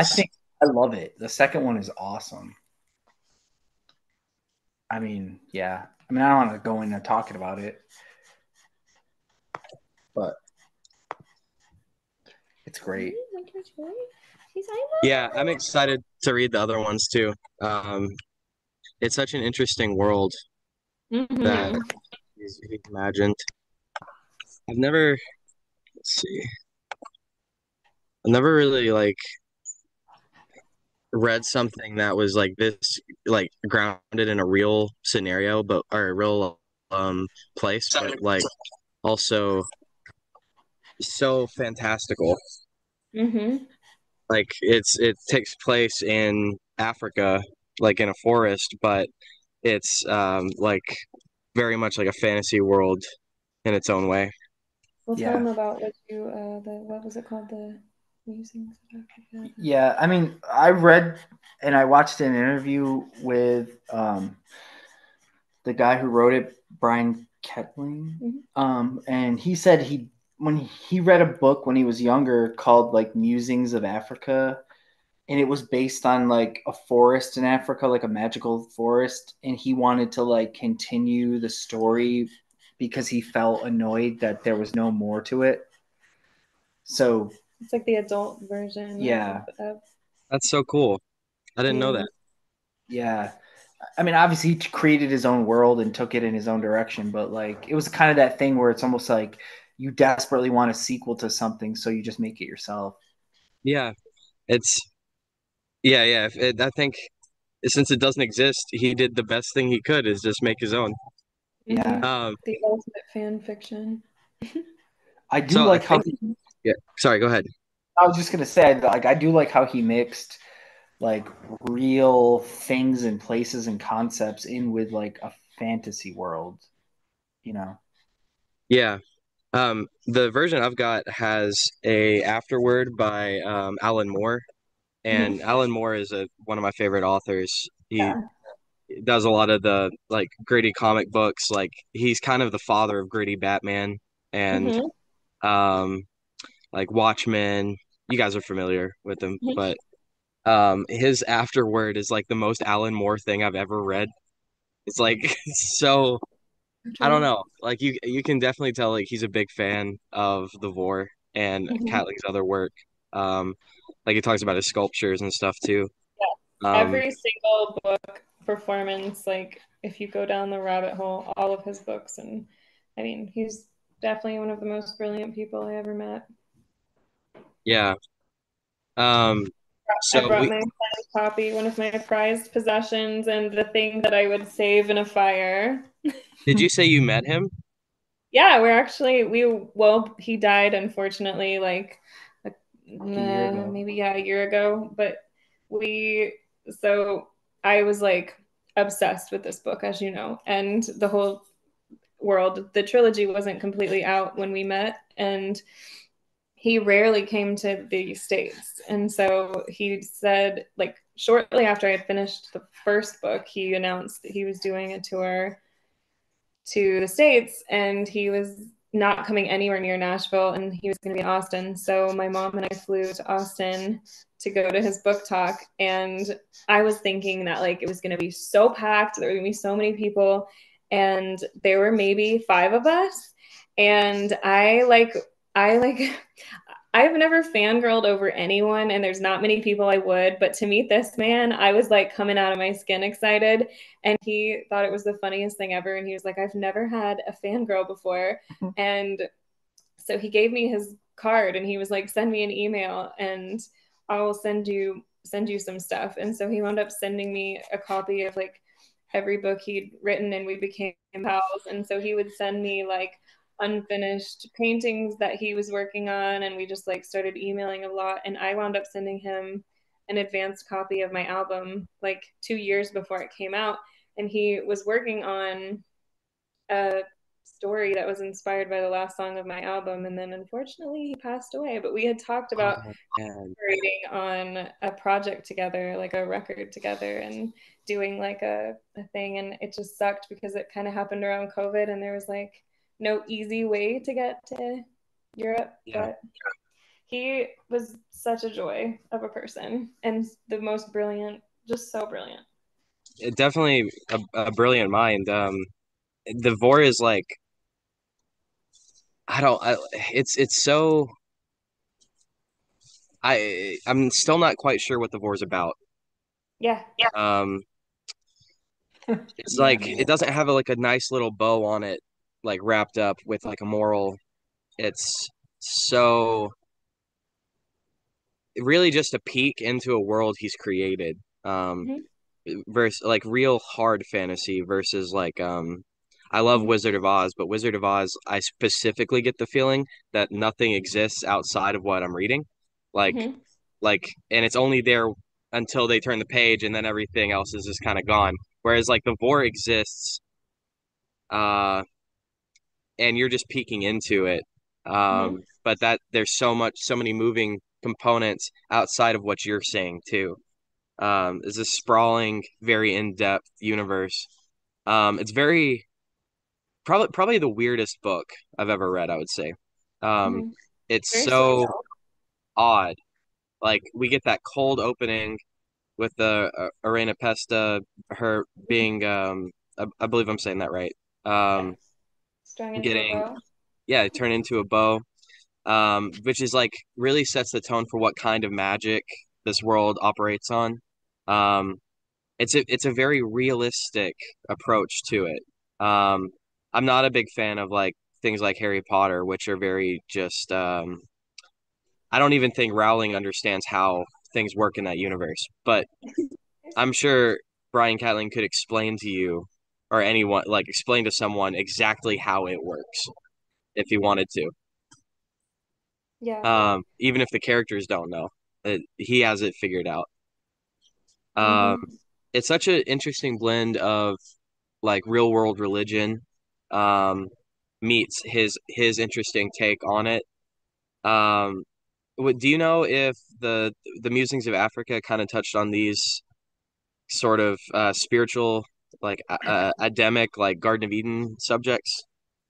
I think I love it. The second one is awesome. I mean, yeah. I mean, I don't want to go in into talking about it, but it's great. Yeah, I'm excited to read the other ones too. Um, it's such an interesting world Mhm. that he's, he's imagined. I've never, let's see, I've never really like read something that was like this, like grounded in a real scenario, but or a real um place, but like also so fantastical. Mm-hmm. Like it's it takes place in Africa, like in a forest, but it's um like very much like a fantasy world in its own way. Well, tell Yeah. them about what you uh the what was it called the musings of Africa. Yeah, I mean, I read and I watched an interview with um, the guy who wrote it, Brian Catling, Mhm. um, and he said he when he read a book when he was younger called like Musings of Africa, and it was based on like a forest in Africa, like a magical forest, and he wanted to like continue the story because he felt annoyed that there was no more to it. So It's like the adult version. Yeah. Of, That's so cool. I didn't know that. Yeah. I mean, obviously, he created his own world and took it in his own direction, but like it was kind of that thing where it's almost like you desperately want a sequel to something, so you just make it yourself. Yeah, it's yeah, yeah. If it, I think since it doesn't exist, he did the best thing he could is just make his own. Yeah. Um, The ultimate fan fiction. I do So I like how think- he, yeah. Sorry, go ahead. I was just gonna say, like, I do like how he mixed like real things and places and concepts in with like a fantasy world, you know. Yeah. Um, the version I've got has a afterword by um, Alan Moore, and Alan Moore is a one of my favorite authors. He Yeah. does a lot of the like gritty comic books. Like he's kind of the father of gritty Batman and Mhm. um like Watchmen. You guys are familiar with him, but um his afterword is like the most Alan Moore thing I've ever read. It's like so I don't know. Like you you can definitely tell like he's a big fan of the Vorrh and Mhm. Catling's other work. Um like he talks about his sculptures and stuff too. Um Every single book performance, like if you go down the rabbit hole, all of his books, and I mean, he's definitely one of the most brilliant people I ever met. Yeah. Um so I brought we my copy, one of my prized possessions, and the thing that I would save in a fire. did you say you met him? Yeah, we're actually we well, he died unfortunately, like a, uh, maybe yeah, a year ago. But we so I was like obsessed with this book, as you know, and the whole world. The trilogy wasn't completely out when we met, and he rarely came to the states, and so he said like shortly after I had finished the first book, he announced that he was doing a tour to the states and he was not coming anywhere near Nashville and he was going to be in Austin. So my mom and I flew to Austin to go to his book talk and I was thinking that like it was going to be so packed, there were going to be so many people and there were maybe 5 of us and I like I like I've never fangirled over anyone, and there's not many people I would, but to meet this man, I was like coming out of my skin excited. And he thought it was the funniest thing ever. And he was like, I've never had a fangirl before. Mm-hmm. and so he gave me his card and he was like, send me an email and I will send you send you some stuff. And so he wound up sending me a copy of like every book he'd written and we became pals. And so he would send me like unfinished paintings that he was working on and we just like started emailing a lot and I wound up sending him an advanced copy of my album like 2 years before it came out and he was working on a story that was inspired by the last song of my album and then unfortunately he passed away but we had talked about Oh, man. on a project together like a record together and doing like a, a thing and it just sucked because it kind of happened around covid and there was like no easy way to get to europe Yeah. but he was such a joy of a person and the most brilliant, just so brilliant. It definitely a, a brilliant mind. Um, the Vorrh is like, I don't, I, it's it's so. I I'm still not quite sure what the Vorrh is about. Yeah. Yeah. Um, it's like it doesn't have a, like a nice little bow on it, like wrapped up with like a moral. It's so really just a peek into a world he's created. Um, Mhm. versus like real hard fantasy versus like um, I love. Wizard of Oz, but Wizard of Oz, I specifically get the feeling that nothing exists outside of what I'm reading, like Mhm. like, and it's only there until they turn the page, and then everything else is just kind of gone. Whereas like the Vorrh exists, uh, and you're just peeking into it. Um, Mhm. but that there's so much, so many moving components outside of what you're saying too. Um, is this sprawling, very in-depth universe. Um, it's very probably probably the weirdest book I've ever read, I would say. Um, Mhm. it's Very so special. odd. Like we get that cold opening with the uh, Arena Pesta, her being um, I, I believe I'm saying that right. Um, a getting yeah, turn into a bow. Um, which is like really sets the tone for what kind of magic this world operates on. Um, it's a it's a very realistic approach to it. Um, I'm not a big fan of like things like Harry Potter, which are very just um, I don't even think Rowling understands how things work in that universe. But I'm sure Brian Catling could explain to you or anyone like explain to someone exactly how it works if he wanted to. Yeah. Um, even if the characters don't know, it, he has it figured out. Um, Mhm. it's such an interesting blend of like real world religion um, meets his his interesting take on it. Um, what, do you know if the the musings of Africa kind of touched on these sort of uh, spiritual, like uh, Adamic, like Garden of Eden subjects?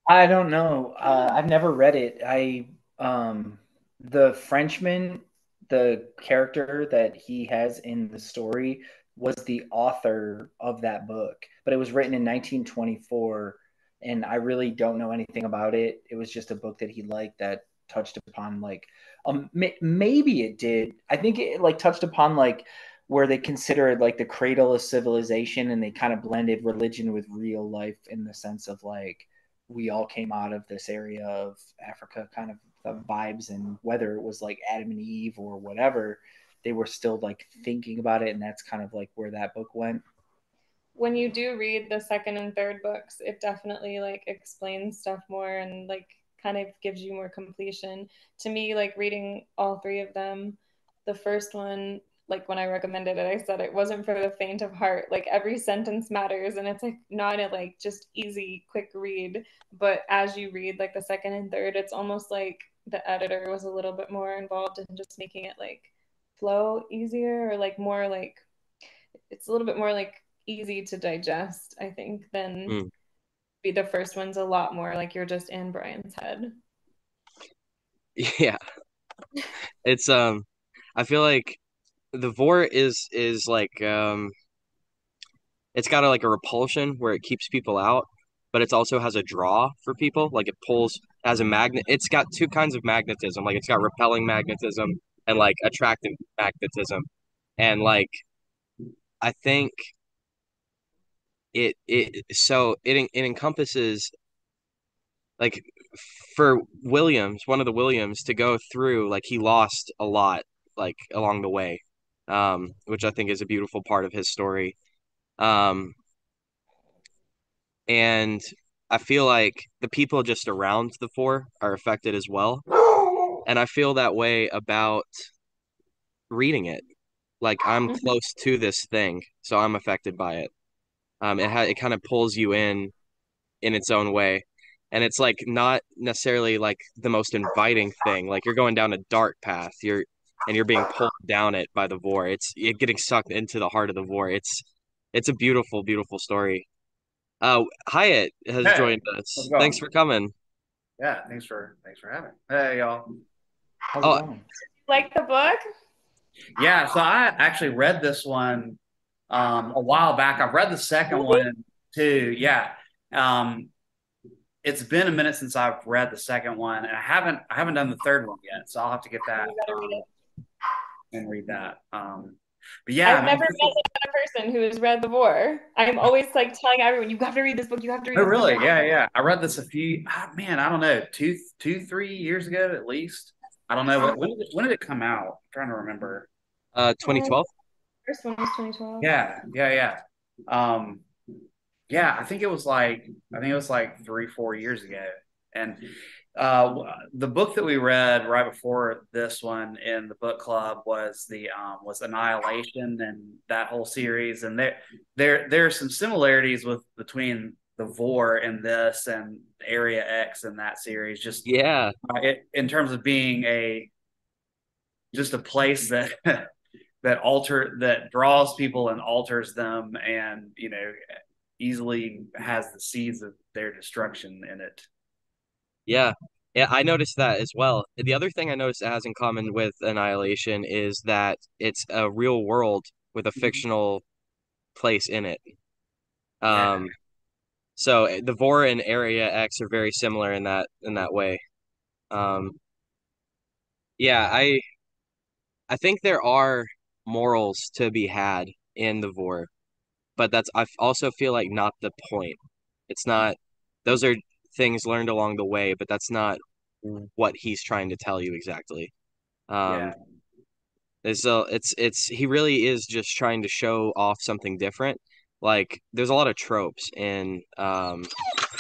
I don't know. Uh, I've never read it. I um the Frenchman, the character that he has in the story was the author of that book, but it was written in 1924 and I really don't know anything about it. It was just a book that he liked that touched upon like um maybe it did. I think it like touched upon like where they consider it like the cradle of civilization and they kind of blended religion with real life in the sense of like we all came out of this area of Africa kind of the vibes and whether it was like Adam and Eve or whatever, they were still like thinking about it and that's kind of like where that book went. when you do read the second and third books, it definitely like explains stuff more and like kind of gives you more completion. To me, like reading all three of them, the first one, like when I recommended it, I said it wasn't for the faint of heart. Like every sentence matters and it's like not a like just easy, quick read. But as you read like the second and third, it's almost like the editor was a little bit more involved in just making it like flow easier or like more like it's a little bit more like easy to digest, I think, than Mm. be the first one's a lot more like you're just in Brian's head. Yeah, it's um, I feel like the Vorrh is is like um, it's got a, like a repulsion where it keeps people out, but it also has a draw for people. Like it pulls as a magnet. It's got two kinds of magnetism. Like it's got repelling magnetism and like attractive magnetism. And like I think it it so it it encompasses like for Williams, one of the Williams to go through like he lost a lot like along the way. Um, which I think is a beautiful part of his story. Um, and I feel like the people just around the Vorrh are affected as well. And I feel that way about reading it. Like I'm Mhm. close to this thing, so I'm affected by it. Um, it ha it kind of pulls you in in its own way. And it's like not necessarily like the most inviting thing. Like you're going down a dark path. You're and you're being pulled down it by the Vorrh. It's you're getting sucked into the heart of the Vorrh. It's it's a beautiful, beautiful story. Uh, Hiatt has Hey, joined us. Thanks for coming. Yeah, thanks for thanks for having. Hey y'all. How's oh, it going? Like the book? Yeah, so I actually read this one um, a while back. I've read the second one too. Yeah. Um, it's been a minute since I've read the second one, and I haven't I haven't done the third one yet, so I'll have to get that um, and read that. Um, but yeah, I've never met a person who has read the Vorrh. I'm always like telling everyone, you have to read this book. You have to read. It. Oh, really? Book. Yeah, yeah. I read this a few. Oh, man, I don't know, two, two, three years ago at least. I don't know when did it, when did it come out. I'm trying to remember. Uh, 2012. First one was 2012. Yeah, yeah, yeah. Um, yeah, I think it was like I think it was like three, four years ago. And uh, the book that we read right before this one in the book club was the um, was Annihilation and that whole series. And there there there are some similarities with between the Vorrh and this and Area X and that series. Just yeah, uh, it, in terms of being a just a place that that alter that draws people and alters them and you know easily has the seeds of their destruction in it. Yeah. Yeah, I noticed that as well. The other thing I noticed it has in common with Annihilation is that it's a real world with a mm-hmm. fictional place in it. Um, yeah. so eh, the Vorrh and Area X are very similar in that in that way. Um, yeah, I I think there are morals to be had in the Vorrh but that's I also feel like not the point. It's not those are things learned along the way, but that's not what he's trying to tell you exactly. Um yeah. It's it's it's he really is just trying to show off something different. Like there's a lot of tropes in um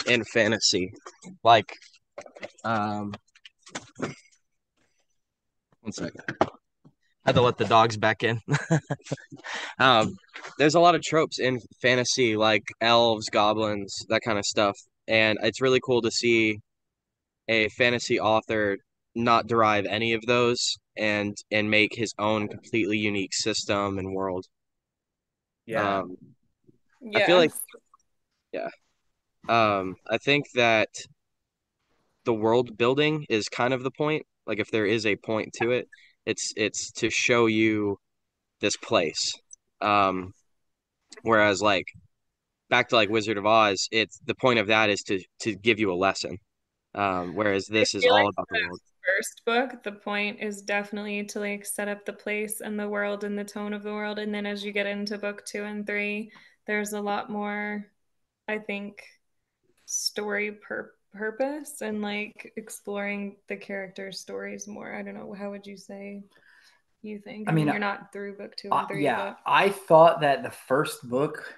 in fantasy. Like um one second had to let the dogs back in. um, there's a lot of tropes in fantasy, like elves, goblins, that kind of stuff, and it's really cool to see a fantasy author not derive any of those and and make his own completely unique system and world. Yeah. Um, I feel like yeah. Um, I think that the world building is kind of the point. Like if there is a point to it, it's it's to show you this place. Um, whereas like back to like Wizard of Oz, it's the point of that is to to give you a lesson. Um, whereas this is all like about the world. First book, the point is definitely to like set up the place and the world and the tone of the world, and then as you get into book two and three, there's a lot more, I think, story per purpose and like exploring the characters' stories more. I don't know. How would you say you think? I, I mean, you're not through book two and uh, three. Yeah, but... I thought that the first book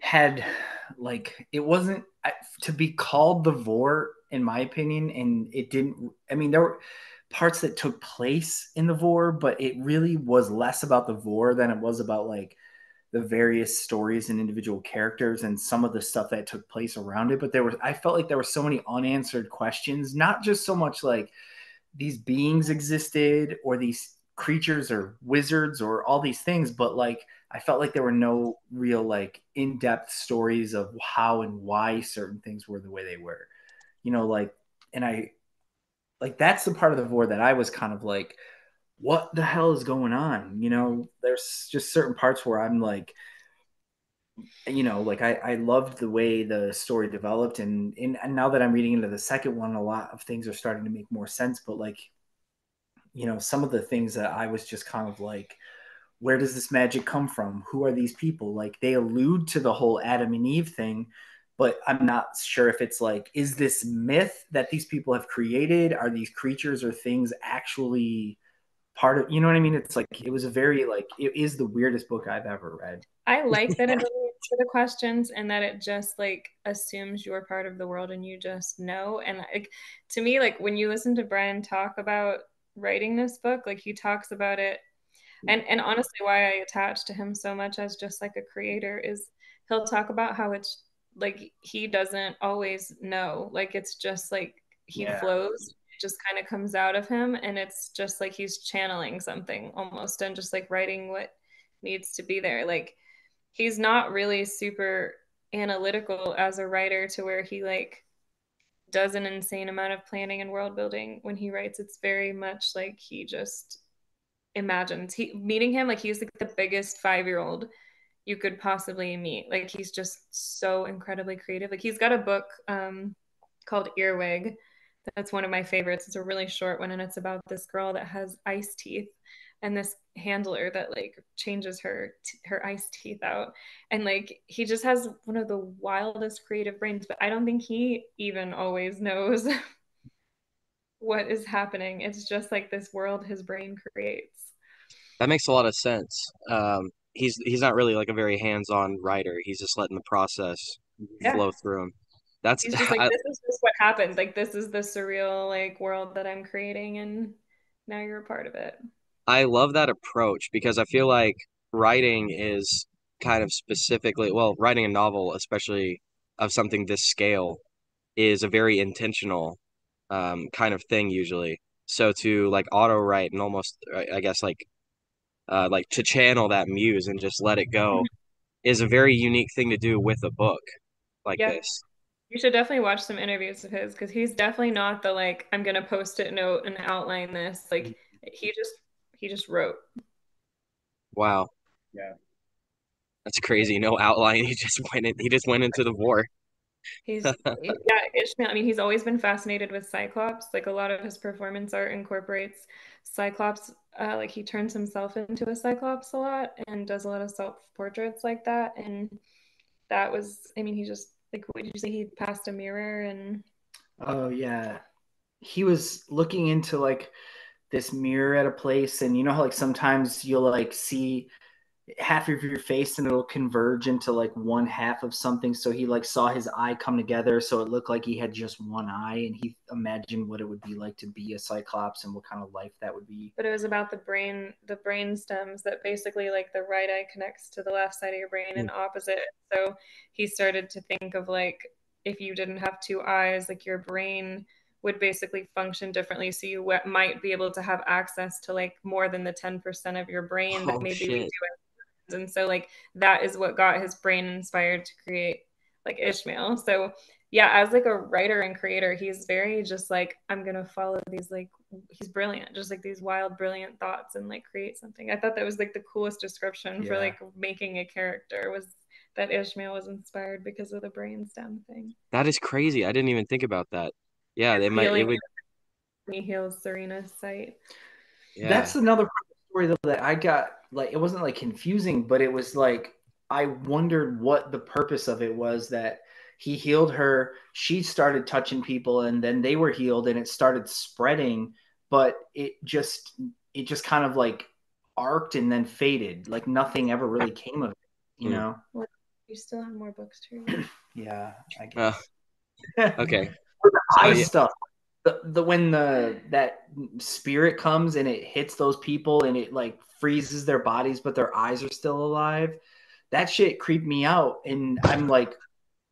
had like it wasn't to be called the Vorrh, in my opinion, and it didn't. I mean, there were parts that took place in the Vorrh, but it really was less about the Vorrh than it was about like the various stories and individual characters and some of the stuff that took place around it. But there was, I felt like there were so many unanswered questions, not just so much like these beings existed or these creatures or wizards or all these things, but like I felt like there were no real like in depth stories of how and why certain things were the way they were. You know, like, and I, like, that's the part of the Vorrh that I was kind of like, what the hell is going on? You know, there's just certain parts where I'm like, you know, like I, I loved the way the story developed and, and and now that I'm reading into the second one, a lot of things are starting to make more sense. But like, you know, some of the things that I was just kind of like, where does this magic come from? Who are these people? Like they allude to the whole Adam and Eve thing, but I'm not sure if it's like, is this myth that these people have created? Are these creatures or things actually part of you know what I mean? It's like it was a very like it is the weirdest book I've ever read. I like that it answers the questions and that it just like assumes you're part of the world and you just know. And like to me, like when you listen to Brian talk about writing this book, like he talks about it and and honestly why I attach to him so much as just like a creator is he'll talk about how it's like he doesn't always know. Like it's just like he yeah. flows just kind of comes out of him and it's just like he's channeling something almost and just like writing what needs to be there like he's not really super analytical as a writer to where he like does an insane amount of planning and world building when he writes. It's very much like he just imagines. He meeting him like he's like the biggest five year old you could possibly meet. Like he's just so incredibly creative. Like he's got a book um, called Earwig. That's one of my favorites. It's a really short one, and it's about this girl that has ice teeth and this handler that like changes her her ice teeth out. And like he just has one of the wildest creative brains but i don't think he even always knows what is happening. It's just like this world his brain creates. That makes a lot of sense. Um he's he's not really like a very hands-on writer. He's just letting the process yeah. flow through him. That's he's just like I, this is just what happened. Like this is the surreal like world that i'm creating and now you're a part of it I love that approach because I feel like writing is kind of specifically, well, writing a novel, especially of something this scale, is a very intentional um, kind of thing usually. So to like auto write and almost, I guess, like uh, like to channel that muse and just let it go mm-hmm. is a very unique thing to do with a book like yeah. this. You should definitely watch some interviews of his because he's definitely not the like I'm gonna post it note and outline this. Like mm-hmm. he just he just wrote. Wow. Yeah. That's crazy. No outline. He just went in, he just went into the Vorrh. He's yeah, Ishmael. I mean, he's always been fascinated with Cyclops. Like a lot of his performance art incorporates Cyclops. Uh, like he turns himself into a Cyclops a lot and does a lot of self portraits like that. And that was, I mean, he just like what did you say? He passed a mirror and. Oh yeah, he was looking into like this mirror at a place and you know how like sometimes you'll like see half of your face and it'll converge into like one half of something. So he like saw his eye come together so it looked like he had just one eye and he imagined what it would be like to be a cyclops and what kind of life that would be. But it was about the brain the brain stems that basically like the right eye connects to the left side of your brain mm-hmm. and opposite. So he started to think of like if you didn't have two eyes like your brain would basically function differently. So you w- might be able to have access to like more than the 10% of your brain oh, that maybe shit. we do. And so like that is what got his brain inspired to create like Ishmael. So yeah, as like a writer and creator, he's very just like, I'm gonna follow these like he's brilliant, just like these wild, brilliant thoughts and like create something. I thought that was like the coolest description yeah. for like making a character was that Ishmael was inspired because of the brainstem thing. That is crazy. I didn't even think about that. Yeah, they might. It would. Me heals Serena's sight. Yeah. That's another story though that I got. Like it wasn't like confusing, but it was like I wondered what the purpose of it was that he healed her. She started touching people, and then they were healed, and it started spreading. But it just it just kind of like arced and then faded. Like nothing ever really came of it. You mm. know. Well, you still have more books to read. yeah, I guess. Uh, okay the eye yeah. stuff. The, the when the that spirit comes and it hits those people and it like freezes their bodies, but their eyes are still alive. That shit creeped me out, and I'm like,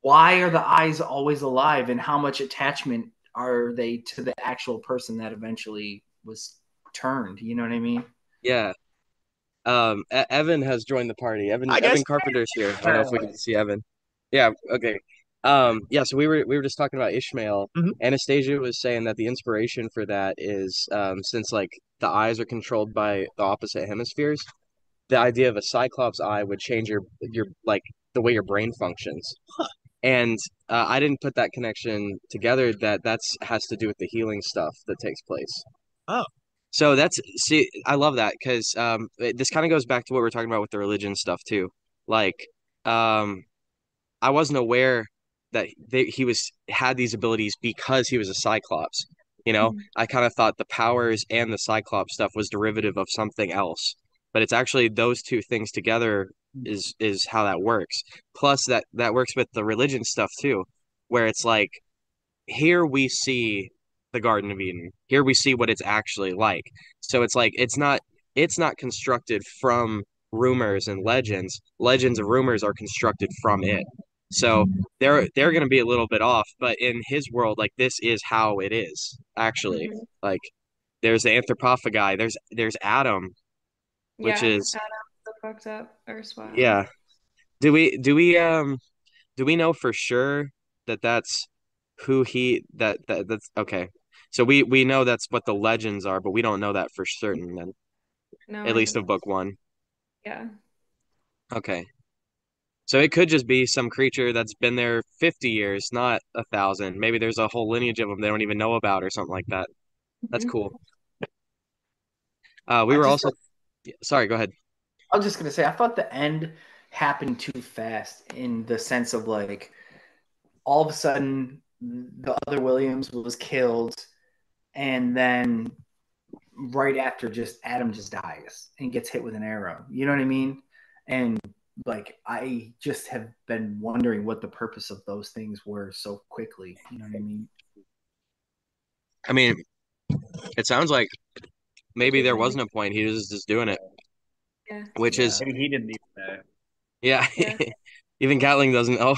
why are the eyes always alive, and how much attachment are they to the actual person that eventually was turned? You know what I mean? Yeah. Um, Evan has joined the party. Evan, Evan Carpenter's here. I don't know if we can see Evan. Yeah. Okay. Um, yeah, so we were we were just talking about Ishmael. Mm-hmm. Anastasia was saying that the inspiration for that is um, since like the eyes are controlled by the opposite hemispheres, the idea of a cyclops eye would change your your like the way your brain functions. Huh. And uh, I didn't put that connection together. That that's has to do with the healing stuff that takes place. Oh, so that's see, I love that because um, this kind of goes back to what we are talking about with the religion stuff too. Like, um, I wasn't aware that they, he was had these abilities because he was a Cyclops. You know, mm-hmm. I kind of thought the powers and the Cyclops stuff was derivative of something else, but it's actually those two things together is is how that works. Plus that that works with the religion stuff too, where it's like here we see the Garden of Eden. Here we see what it's actually like. So it's like it's not it's not constructed from rumors and legends. Legends and rumors are constructed from it. So they're they're going to be a little bit off, but in his world, like this is how it is actually. Mm-hmm. Like there's the anthropophagi, there's there's Adam, which yeah, is the fucked up Ursula. Yeah. Do we do we um do we know for sure that that's who he that that that's okay. So we we know that's what the legends are, but we don't know that for certain then. No, At least of book one. Yeah. Okay. So it could just be some creature that's been there 50 years, not a thousand. Maybe there's a whole lineage of them they don't even know about or something like that. That's Mhm. cool. Uh, we I were also sorry, go ahead. I was just gonna say, I thought the end happened too fast in the sense of like, all of a sudden, the other Williams was killed, and then right after, just Adam just dies and gets hit with an arrow. You know what I mean? And like, I just have been wondering what the purpose of those things were so quickly. You know what I mean? I mean, it sounds like maybe there wasn't a point. He was just doing it, Yeah. which is Maybe he didn't even know. yeah. Yeah. Even Catling doesn't. Oh,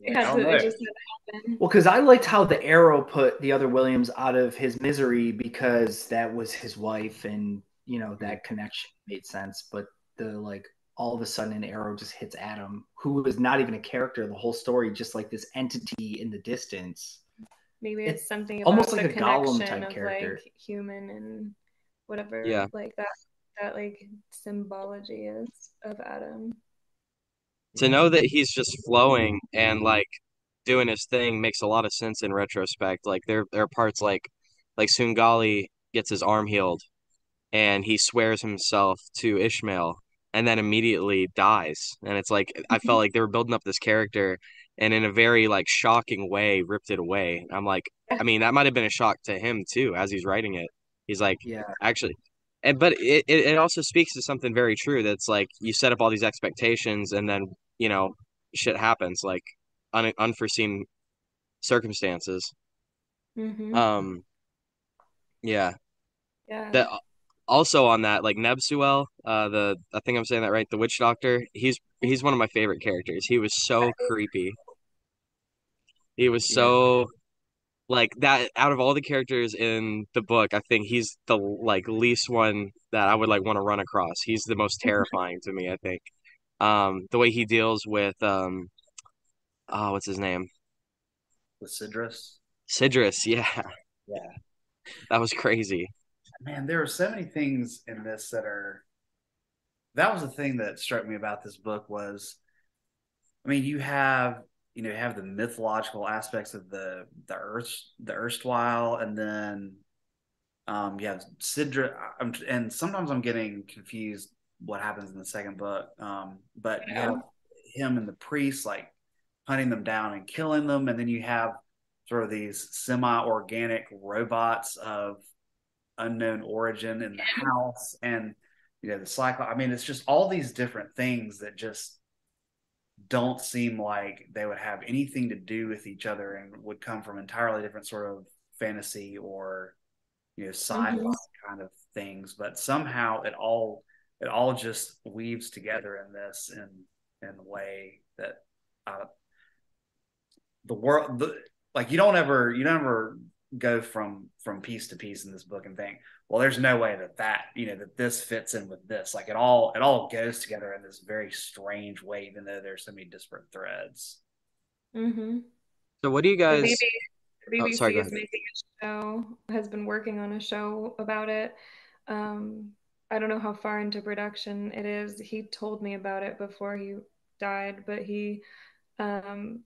It, I had don't to, know. it just had to happen. Well, because I liked how the arrow put the other Williams out of his misery because that was his wife, and you know that connection made sense. But the like all of a sudden an arrow just hits Adam, who was not even a character the whole story, just like this entity in the distance. Maybe It's it's something almost about like a Gollum connection type of character. like human and whatever Yeah. like that that like symbology is of Adam. to know that he's just flowing and like doing his thing makes a lot of sense in retrospect. Like there there are parts like like Tsungali gets his arm healed and he swears himself to Ishmael and then immediately dies. And it's like I felt like they were building up this character and in a very like shocking way ripped it away. I'm like, I mean, that might have been a shock to him too as he's writing it. He's like, Yeah, actually, and but it it it also speaks to something very true that's like you set up all these expectations and then, you know, shit happens like un unforeseen circumstances. Mm-hmm. Um, yeah. yeah. That also on that, like Nebsuel, uh, the I think I'm saying that right, the witch doctor. He's he's one of my favorite characters. He was so creepy. He was so like that out of all the characters in the book, I think he's the like least one that I would like want to run across. He's the most terrifying to me, I think. Um, the way he deals with um, oh, what's his name? With Sidrus. Sidrus. Yeah, Yeah. that was crazy. Man, there are so many things in this that are. That was the thing that struck me about this book was, I mean, you have you know you have the mythological aspects of the the earth the erstwhile, and then um you have Sidra, I'm, and sometimes I'm getting confused what happens in the second book. Um, but you have him and the priest like hunting them down and killing them, and then you have sort of these semi-organic robots of unknown origin in the house and you know the cycle i mean it's just all these different things that just don't seem like they would have anything to do with each other and would come from entirely different sort of fantasy or you know sci-fi Mhm. kind of things but somehow it all it all just weaves together in this in in a way that uh, the world the, like you don't ever you don't ever go from from piece to piece in this book and think well there's no way that that you know that this fits in with this like it all it all goes together in this very strange way even though there's so many disparate threads Mm-hmm. So what do you The guys? BBC, the Oh, sorry, is making a show, has been working on a show about it. Um, I don't know how far into production it is. He told me about it before he died, but he um,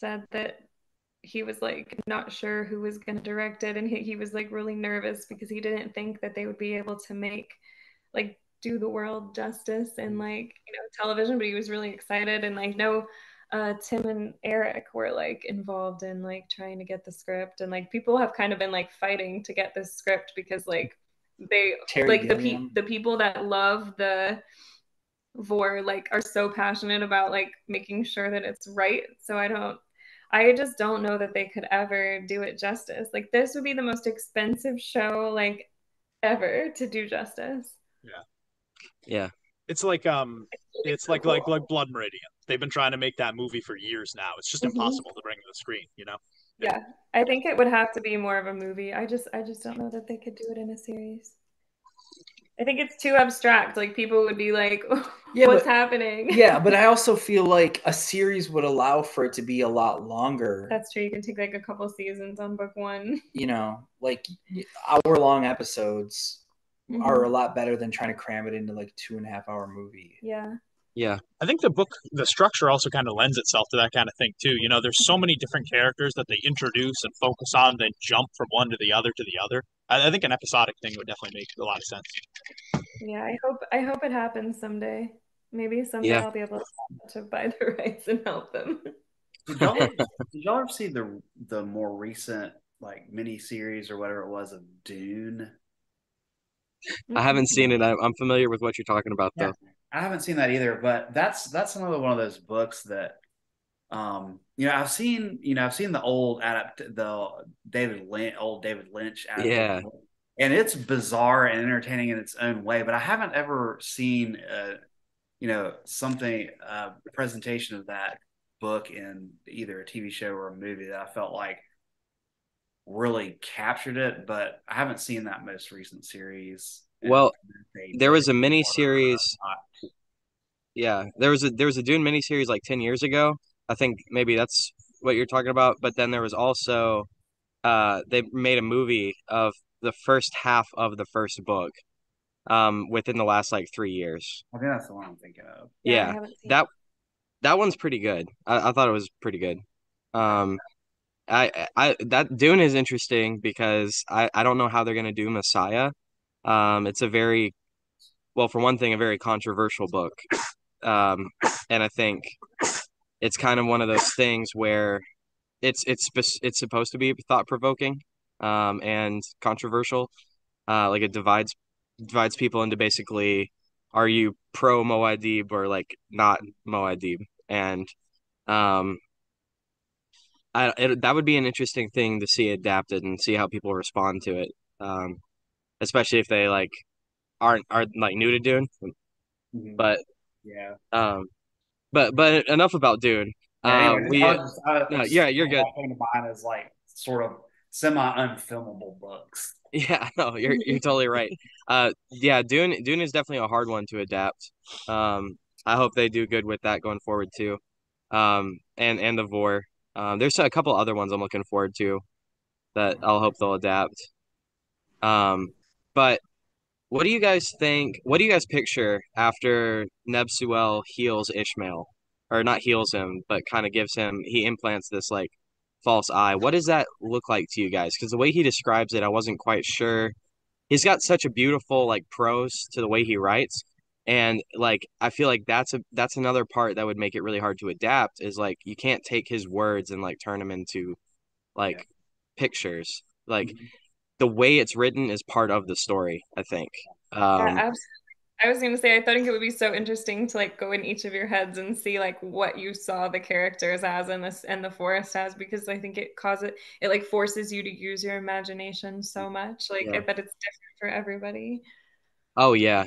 said that he was like not sure who was going to direct it, and he, he was like really nervous because he didn't think that they would be able to make like do the world justice in like you know television, but he was really excited and like no uh, Tim and Eric were like involved in like trying to get the script, and like people have kind of been like fighting to get this script because like they Terry like the pe- the people that love the Vorrh like are so passionate about like making sure that it's right. So I don't. I just don't know that they could ever do it justice. Like this would be the most expensive show like ever to do justice. Yeah. Yeah. It's like um, it's so like like cool. like Blood Meridian. They've been trying to make that movie for years now. It's just Mhm. impossible to bring to the screen, you know. Yeah, I think it would have to be more of a movie. I just I just don't know that they could do it in a series. I think it's too abstract. Like people would be like, Yeah, "What's but- happening?" yeah, but I also feel like a series would allow for it to be a lot longer. that's true. You can take like a couple seasons on book one. you know, like hour long episodes Mm-hmm. are a lot better than trying to cram it into like two and a half hour movie. yeah. Yeah. I think the book, the structure also kind of lends itself to that kind of thing too. You know, there's so many different characters that they introduce and focus on, then jump from one to the other to the other. I, I think an episodic thing would definitely make a lot of sense. Yeah, I hope I hope it happens someday. Maybe someday Yeah. I'll be able to buy the rights and help them. Did y'all, did y'all ever see the the more recent like mini series or whatever it was of Dune? I haven't seen it. I'm, I'm familiar with what you're talking about though. I haven't seen that either, but that's that's another one of those books that um you know I've seen you know I've seen the old adapt the David Lynch old David Lynch adaptation, and it's bizarre and entertaining in its own way, but I haven't ever seen uh you know something uh presentation of that book in either a TV show or a movie that I felt like really captured it, but I haven't seen that most recent series. Well, there was a mini series. Yeah, there was a there was a Dune miniseries like ten years ago. I think maybe that's what you're talking about. But then there was also, uh, they made a movie of the first half of the first book, um, within the last like three years. I think that's the one I'm thinking of. I Yeah, that that one's pretty good. I, I thought it was pretty good. Um, I I that Dune is interesting because I I don't know how they're gonna do Messiah. Um, it's a very well, for one thing, a very controversial book. Um, and I think it's kind of one of those things where it's it's it's supposed to be thought provoking, um, and controversial. Uh, like it divides divides people into basically, are you pro Muad'Dib or like not Muad'Dib? And um, I it, that would be an interesting thing to see adapted and see how people respond to it. Um, especially if they like aren't aren't like new to Dune. Mhm. But yeah. um, but but enough about Dune. Yeah, Uh, anyway, we I was just- I- no, yeah, you're good. Came to mind is like sort of semi unfilmable books. Yeah, no, you're you're totally right. Uh, yeah, Dune Dune is definitely a hard one to adapt. Um, I hope they do good with that going forward too. Um, and and the Vorrh. Um, there's a couple other ones I'm looking forward to that I'll hope they'll adapt. Um, but what do you guys think? What do you guys picture after Nebsuel heals Ishmael, or not heals him, but kind of gives him he implants this like false eye. What does that look like to you guys? Because the way he describes it, I wasn't quite sure. He's got such a beautiful like prose to the way he writes, and like I feel like that's a that's another part that would make it really hard to adapt. Is like you can't take his words and like turn them into like pictures. Like Mhm. The way it's written is part of the story. I think. Yeah, Um, absolutely. I was going to say, I think it would be so interesting to like go in each of your heads and see like what you saw the characters as and this and the forest as, because I think it causes it it like forces you to use your imagination so much, like Yeah. that it's different for everybody. Oh yeah,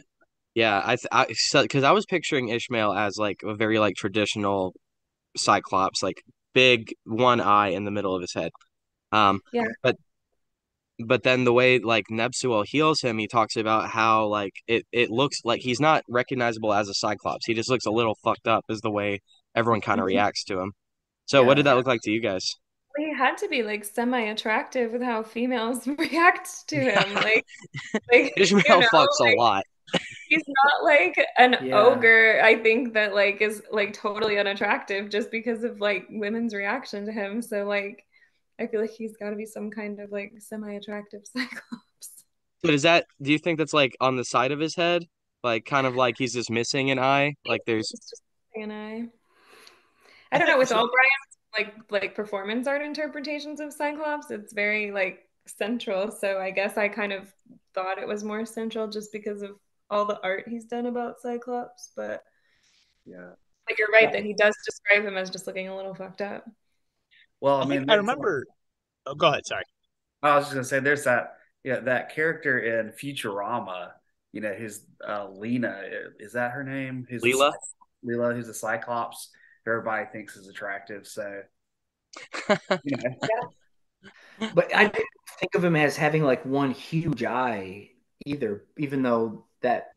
yeah. I th I so because I was picturing Ishmael as like a very like traditional Cyclops, like big one eye in the middle of his head. Um, Yeah. but but then the way like Nebsuel heals him, he talks about how like it it looks like he's not recognizable as a Cyclops. He just looks a little fucked up, is the way everyone kind of Mhm. reacts to him. So what did that look like to you guys? He had to be like semi-attractive with how females react to him. Like, like you Ishmael know, fucks a lot. he's not like an Yeah. ogre i think that like is like totally unattractive just because of like women's reaction to him so like i feel like he's got to be some kind of like semi-attractive cyclops But is that, do you think that's like on the side of his head? Like kind of like he's just missing an eye? Like there's it's just and i i don't know with all brian's like like performance art interpretations of cyclops it's very like central so i guess i kind of thought it was more central just because of all the art he's done about cyclops but Yeah. Like you're right that he does describe him as just looking a little fucked up. Well, I I, mean, I there's- remember. Oh, go ahead. Sorry. I was just gonna say, there's that, yeah, that character in Futurama. You know, his uh, Lena is that her name? Who's the Leela? Cy- Leela, who's a Cyclops. who Everybody thinks is attractive. So, you know, But I didn't think of him as having like one huge eye either, even though that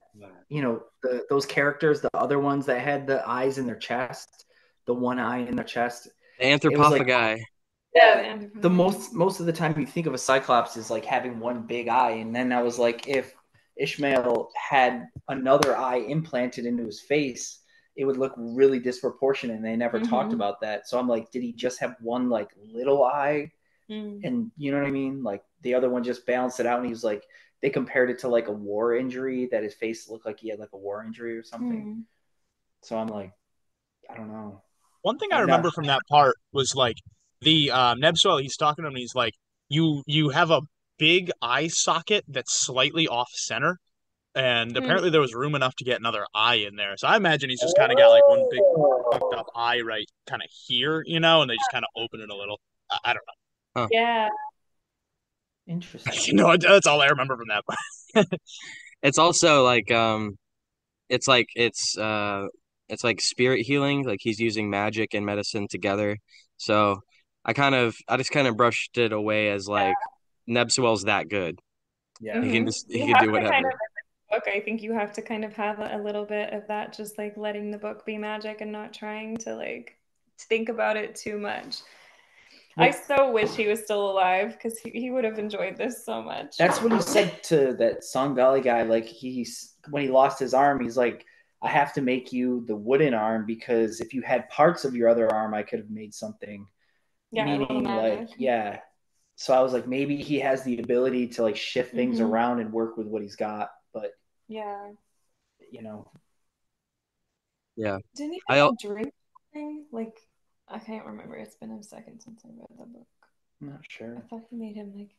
you know the those characters, the other ones that had the eyes in their chest, the one eye in their chest. The like- anthropophagi. Yeah, The most most of the time you think of a cyclops is like having one big eye, and then I was like, if Ishmael had another eye implanted into his face, it would look really disproportionate. And they never talked Mhm. about that. So I'm like, did he just have one like little eye? Mm. And you know what I mean? Like the other one just balanced it out, and he was like, they compared it to like a war injury that his face looked like he had like a war injury or something. Mm. So I'm like, I don't know. One thing I No. remember from that part was like the um, Nebsuel. He's talking to him. And he's like, "You you have a big eye socket that's slightly off center, and Hmm. apparently there was room enough to get another eye in there. So I imagine he's just kind of got like one big fucked up eye right kind of here, you know, and they just kind of open it a little. I, I don't know. Yeah. Interesting. You know. No, that's all I remember from that. It's also like um it's like it's uh it's like spirit healing, like he's using magic and medicine together. So I kind of I just kind of brushed it away as like Nebsuel's that good. Yeah. He can Mhm. just he You can do whatever. kind of- book, I think you have to kind of have a little bit of that, just like letting the book be magic and not trying to like think about it too much. I so wish he was still alive because he, he would have enjoyed this so much. That's what he said to that Sun Valley guy. Like he's when he lost his arm, he's like, I have to make you the wooden arm because if you had parts of your other arm, I could have made something. yeah, Meaning, like, yeah. So I was like, maybe he has the ability to like shift things Mhm. around and work with what he's got, but Yeah. you know, yeah. Didn't he I have drink thing? Like I can't remember. It's been a second since I read the book. I'm not sure. I thought he made him like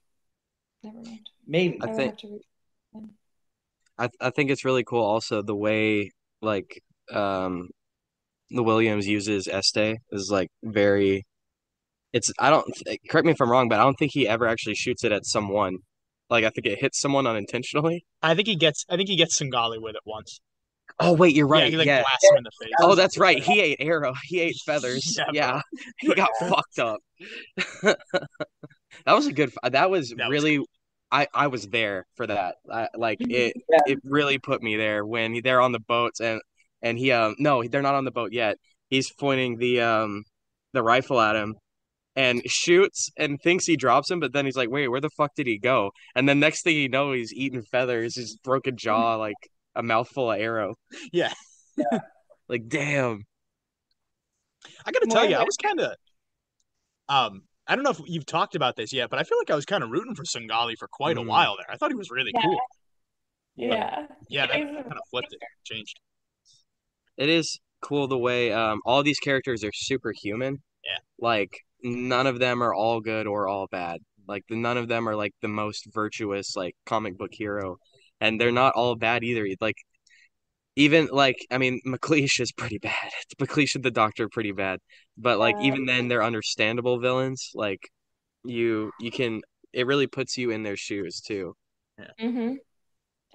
never mind. Maybe. I I think- have to read I I think it's really cool also the way like um the Williams uses Este is like very it's I don't correct me if I'm wrong, but I don't think he ever actually shoots it at someone. Like I think it hits someone unintentionally. I think he gets. I think he gets Tsungali with it once. Oh wait, you're Yeah, right. he like Yeah. blasts him in the face. Oh, that's right. He ate arrow. He ate feathers. Yeah, Yeah. He got fucked up. That was a good that was That was really I I was there for that. I, like it Yeah. it really put me there when they're on the boats and and he um no, they're not on the boat yet. He's pointing the um the rifle at him and shoots and thinks he drops him, but then he's like, "Wait, where the fuck did he go?" And then next thing you know, he's eating feathers, his broken jaw, like a mouthful of arrow. Yeah. yeah. Like, damn. I gotta More tell you, I was kind of, um, I don't know if you've talked about this yet, but I feel like I was kind of rooting for Tsungali for quite a Mm. while there. I thought he was really Yeah. cool. Yeah. Yeah, that kind of flipped it, changed. It is cool the way um all these characters are superhuman. Yeah. Like none of them are all good or all bad. Like the, none of them are like the most virtuous like comic book hero, and they're not all bad either. Like even like I mean McLeish is pretty bad. McLeish and the Doctor are pretty bad, but like Yeah. even then they're understandable villains. Like you you can it really puts you in their shoes too. hmm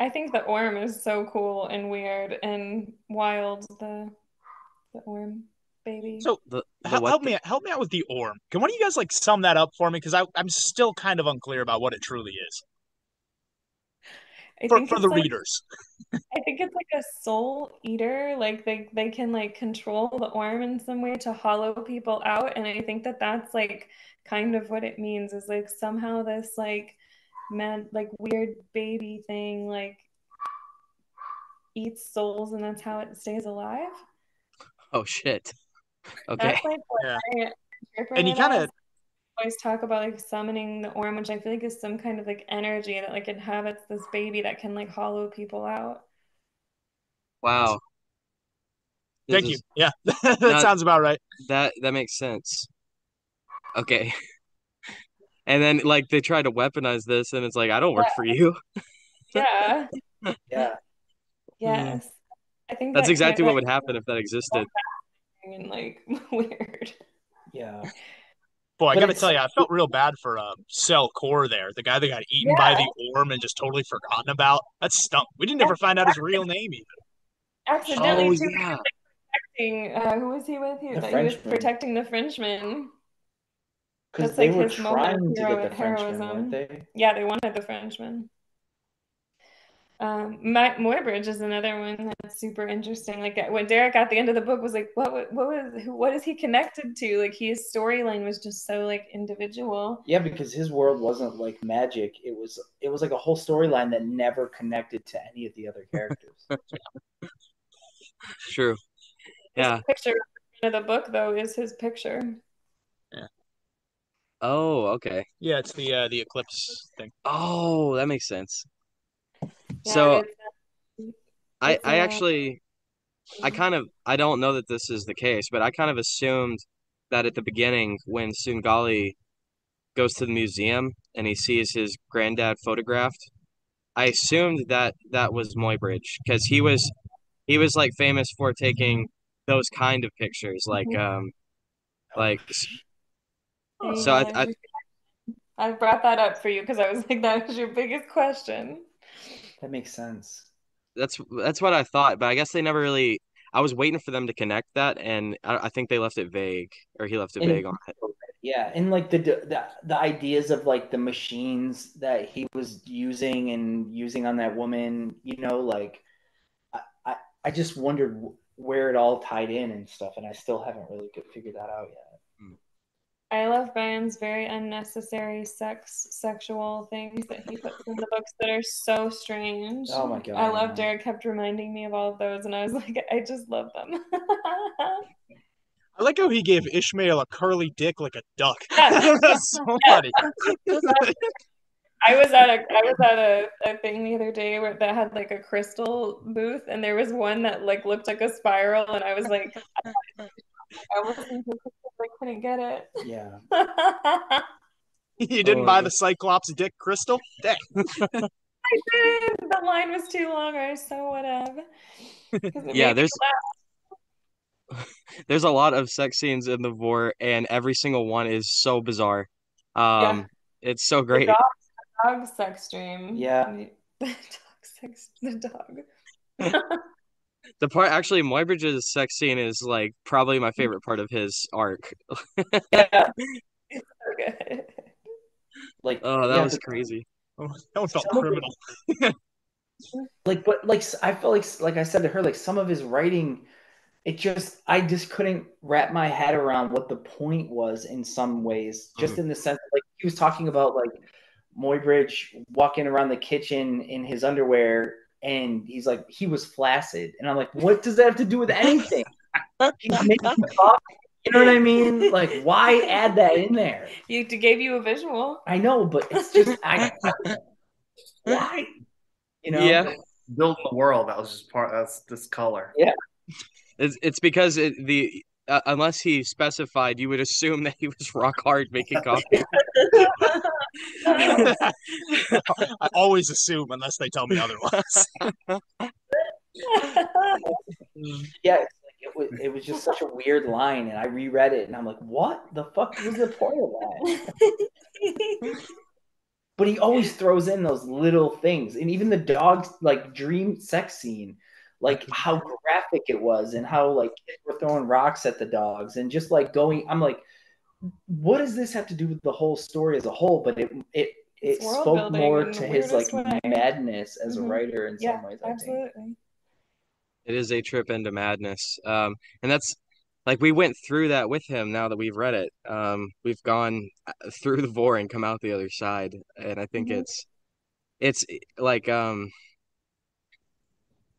I think the orm is so cool and weird and wild. The the orm baby. So The, the help, help the- me help me out with the orm. Can one of you guys like sum that up for me? Because I I'm still kind of unclear about what it truly is I for think for the like, readers. I think it's like a soul eater. Like they they can like control the orm in some way to hollow people out, and I think that that's like kind of what it means. Is like somehow this like mad like weird baby thing like eats souls, and that's how it stays alive. Oh shit. Okay. That's like what Yeah. I And you kind of as. Always talk about like summoning the orm, which I feel like is some kind of like energy that like inhabits this baby that can like hollow people out. Wow. This thank you. Yeah, that Not- sounds about right. That that makes sense. Okay. And then like they try to weaponize this and it's like I don't work for you. Yeah. Yeah. Yes. I think That's that exactly what would happen if that existed. and like weird. Yeah. Boy, I gotta tell you, I felt real bad for um, Cell Core there, the guy that got eaten by the orm and just totally forgotten about. That stunk. We didn't ever find out his real name even. Accidentally Oh too yeah. protecting uh, who was he with? He, The he was protecting the Frenchman. Because That's they like were his trying to get the Frenchman, heroism. weren't they? Yeah, they wanted the Frenchman. Um, my Muybridge is another one that's super interesting. Like when Derek at the end of the book was like, "What? What was? Who, what is he connected to?" Like his storyline was just so like individual. Yeah, because his world wasn't like magic. It was. It was like a whole storyline that never connected to any of the other characters. True. Yeah. His picture of the book though is his picture. Yeah. Oh, okay. Yeah, it's the uh, the eclipse thing. Oh, that makes sense. Yeah, So it's, I I uh, actually I kind of I don't know that this is the case, but I kind of assumed that at the beginning when Tsungali goes to the museum and he sees his granddad photographed, I assumed that that was Muybridge because he was he was like famous for taking those kind of pictures, like Mhm. um like so I, I I brought that up for you because I was like, that was your biggest question. That makes sense. that's that's what I thought, but I guess they never really. I was waiting for them to connect that, and I, I think they left it vague, or he left it And- vague on it. Yeah, and like the the the ideas of like the machines that he was using and using on that woman, you know, like I I, I just wondered where it all tied in and stuff, and I still haven't really figured that out yet. I love Brian's very unnecessary sex, sexual things that he puts in the books that are so strange. Oh my God, I love. Derek kept reminding me of all of those, and I was like, I just love them. I like how he gave Ishmael a curly dick like a duck. Yeah. That's so funny. I was at a I was at a, a thing the other day where that had like a crystal booth, and there was one that like looked like a spiral, and I was like, I almost I couldn't get it. Yeah, You didn't Oh, buy yeah. the Cyclops dick crystal? Dang. I didn't. The line was too long, or so whatever. 'Cause it Yeah, there's there's a lot of sex scenes in the Vorrh, and every single one is so bizarre. Um, it's so The great. dog, dog sex dream. Yeah. The dog sex. The dog. The part actually, Muybridge's sex scene is like probably my mm-hmm. favorite part of his arc. yeah, It's so good. like Oh, that yeah, was but- crazy. Oh, that one felt Some of it- criminal. like but like I felt like like I said to her, like some of his writing, it just I just couldn't wrap my head around what the point was in some ways. Just in the sense like he was talking about like Muybridge walking around the kitchen in his underwear and he's like he was flaccid and I'm like what does that have to do with anything? He's making coffee. You know what I mean? Like why add that in there? You gave you a visual. I know, but it's just I why? You know? Yeah. Building the world. That was just part. That's this color. Yeah. It's it's because it, the uh, unless he specified, you would assume that he was rock hard making coffee. I always assume unless they tell me otherwise. Yeah, like it was it was just such a weird line, and I reread it, and I'm like, what the fuck was the point of that? But he always throws in those little things, and even the dog's like dream sex scene, like how graphic it was, and how like kids were throwing rocks at the dogs, and just like going. I'm like, what does this have to do with the whole story as a whole? But it it it It's spoke more to his like way. madness as Mhm. a writer in yeah, some ways. I think. absolutely. It is a trip into madness. Um, and that's like we went through that with him now that we've read it. Um, we've gone uh, through the Vorrh and come out the other side. And I think Mhm. it's it's like um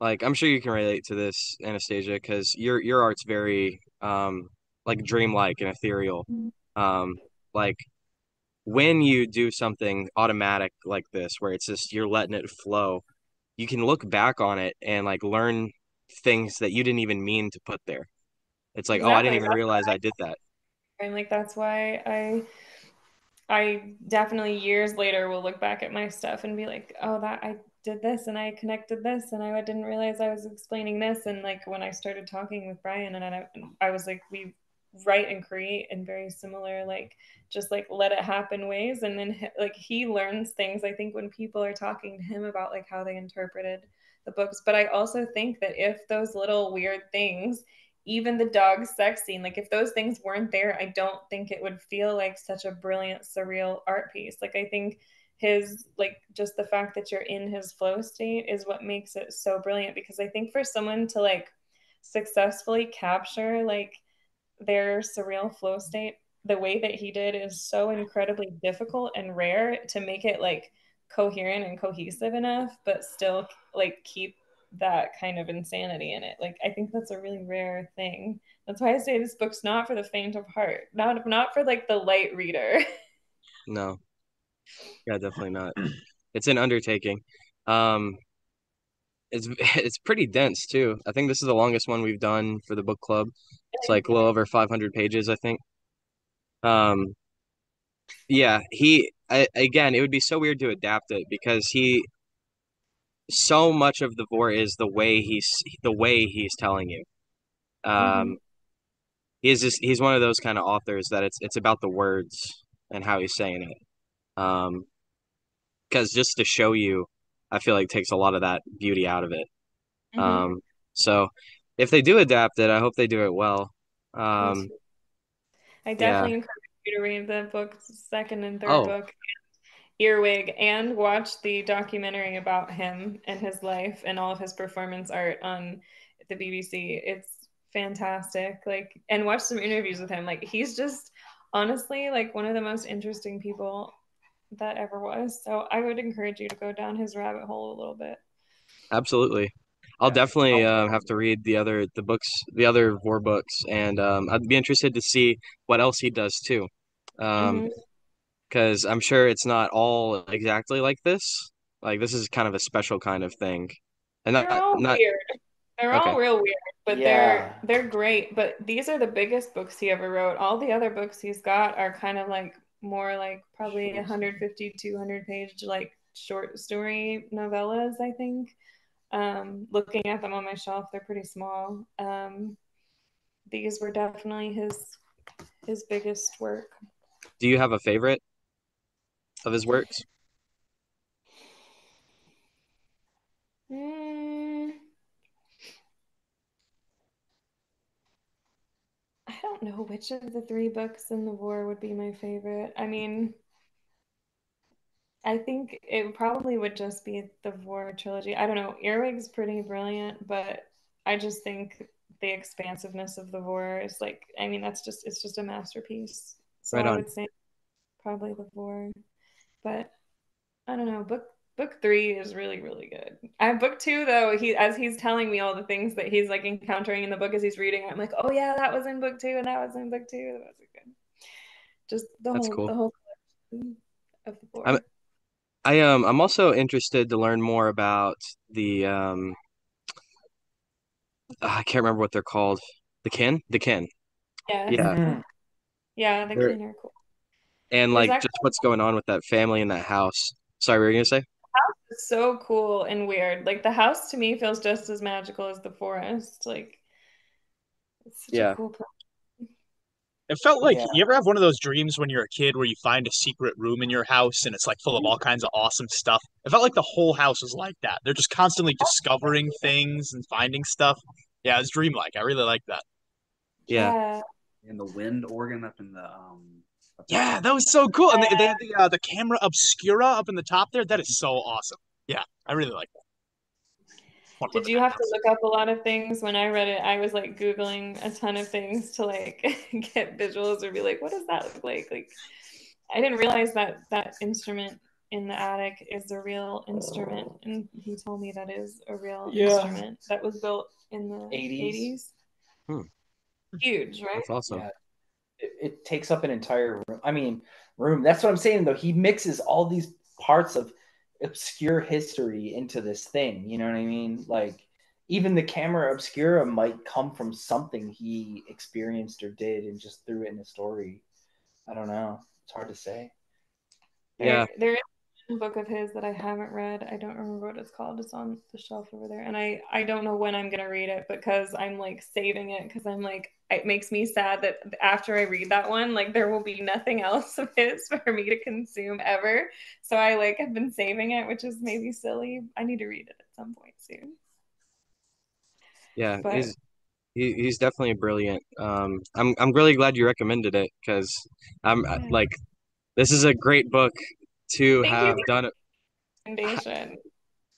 like I'm sure you can relate to this, Anastasia, because your your art's very um like dreamlike and ethereal. Mhm. Um, like when you do something automatic like this, where it's just you're letting it flow, you can look back on it and like learn things that you didn't even mean to put there. It's like, oh, I didn't even realize I did that. And like that's why I I definitely years later will look back at my stuff and be like, oh, that I did this and I connected this and I didn't realize I was explaining this. And like when I started talking with Brian and I, I was like, we write and create in very similar, like just like let it happen ways. And then like he learns things, I think, when people are talking to him about like how they interpreted the books. But I also think that if those little weird things, even the dog sex scene, like if those things weren't there, I don't think it would feel like such a brilliant, surreal art piece. Like I think his like just the fact that you're in his flow state is what makes it so brilliant because I think for someone to like successfully capture like their surreal flow state the way that he did is so incredibly difficult and rare to make it like coherent and cohesive enough but still like keep that kind of insanity in it. Like i think that's a really rare thing. That's why i say this book's not for the faint of heart not not for like the light reader. No yeah definitely not. It's an undertaking. Um it's it's pretty dense too. I think this is the longest one we've done for the book club. It's like a little over 500 pages i think. Um yeah he I, again it would be so weird to adapt it because he so much of the Vorrh is the way he's the way he's telling you. Um Mhm. he's just he's one of those kind of authors that it's it's about the words and how he's saying it um because just to show you i feel like takes a lot of that beauty out of it Mhm. um so if they do adapt it i hope they do it well um. I yeah definitely encourage you to read the book, second and third oh book, Earwig, and watch the documentary about him and his life and all of his performance art on the BBC. It's fantastic. Like, and watch some interviews with him. Like, he's just honestly like one of the most interesting people that ever was. So I would encourage you to go down his rabbit hole a little bit. absolutely I'll definitely uh, have to read the other the books the other Vorrh books and um I'd be interested to see what else he does too um hmm because I'm sure it's not all exactly like this like this is kind of a special kind of thing and They're not all not weird. They're all real weird, but Yeah. they're they're great. But these are the biggest books he ever wrote. All the other books he's got are kind of like more like probably 150, 200 page like short story novellas, I think. Um, looking at them on my shelf, they're pretty small. Um, these were definitely his his biggest work. do you have a favorite of his works Mm, don't know which of the three books in the Vorrh would be my favorite. I mean, I think it probably would just be the Vorrh trilogy. I don't know. Earwig's pretty brilliant, but I just think the expansiveness of the Vorrh is like, I mean, that's just it's just a masterpiece. So right I would say probably the Vorrh. But I don't know. Book book three is really, really good. I book two though, he as he's telling me all the things that he's like encountering in the book as he's reading, I'm like, oh yeah, that was in book two, and that was in book two. That was good. Just the that's whole cool the whole of the I'm I um I'm also interested to learn more about the um I can't remember what they're called the kin the kin Yes. yeah Mhm. Yeah, the they're Kin are cool. and like actually just what's going on with that family in that house sorry what were you gonna say so cool and weird. Like the house to me feels just as magical as the forest. Like it's such a yeah cool place. It felt like Yeah. you ever have one of those dreams when you're a kid where you find a secret room in your house and it's like full of all kinds of awesome stuff. It felt like the whole house was like that. They're just constantly discovering things and finding stuff. Yeah, it's dreamlike. I really like that. yeah Yeah. And the wind organ up in the um. Up in Yeah, that was so cool. And they, they had the uh, the camera obscura up in the top there. That is so awesome. Yeah, I really like that. Want Did you have to look up a lot of things when I read it? I was like Googling a ton of things to like get visuals or be like, what does that look like? Like I didn't realize that that instrument in the attic is a real instrument. And he told me that is a real Yeah. instrument that was built in the 80s. 80s. Hmm. Huge, right? that's awesome Yeah. It, it takes up an entire room. I mean, room. That's what I'm saying though. He mixes all these parts of obscure history into this thing. You know what I mean? Like even the camera obscura might come from something he experienced or did and just threw it in a story. I don't know. It's hard to say. yeah There, there is a book of his that I haven't read. I don't remember what it's called. It's on the shelf over there, and I I don't know when I'm gonna read it because I'm like saving it because I'm like it makes me sad that after I read that one, like there will be nothing else of his for me to consume ever. So I like have been saving it, which is maybe silly. I need to read it at some point soon. yeah But he's he, he's definitely brilliant um I'm I'm really glad you recommended it because I'm uh, yeah, like this is a great book to Thank have done it. recommendation.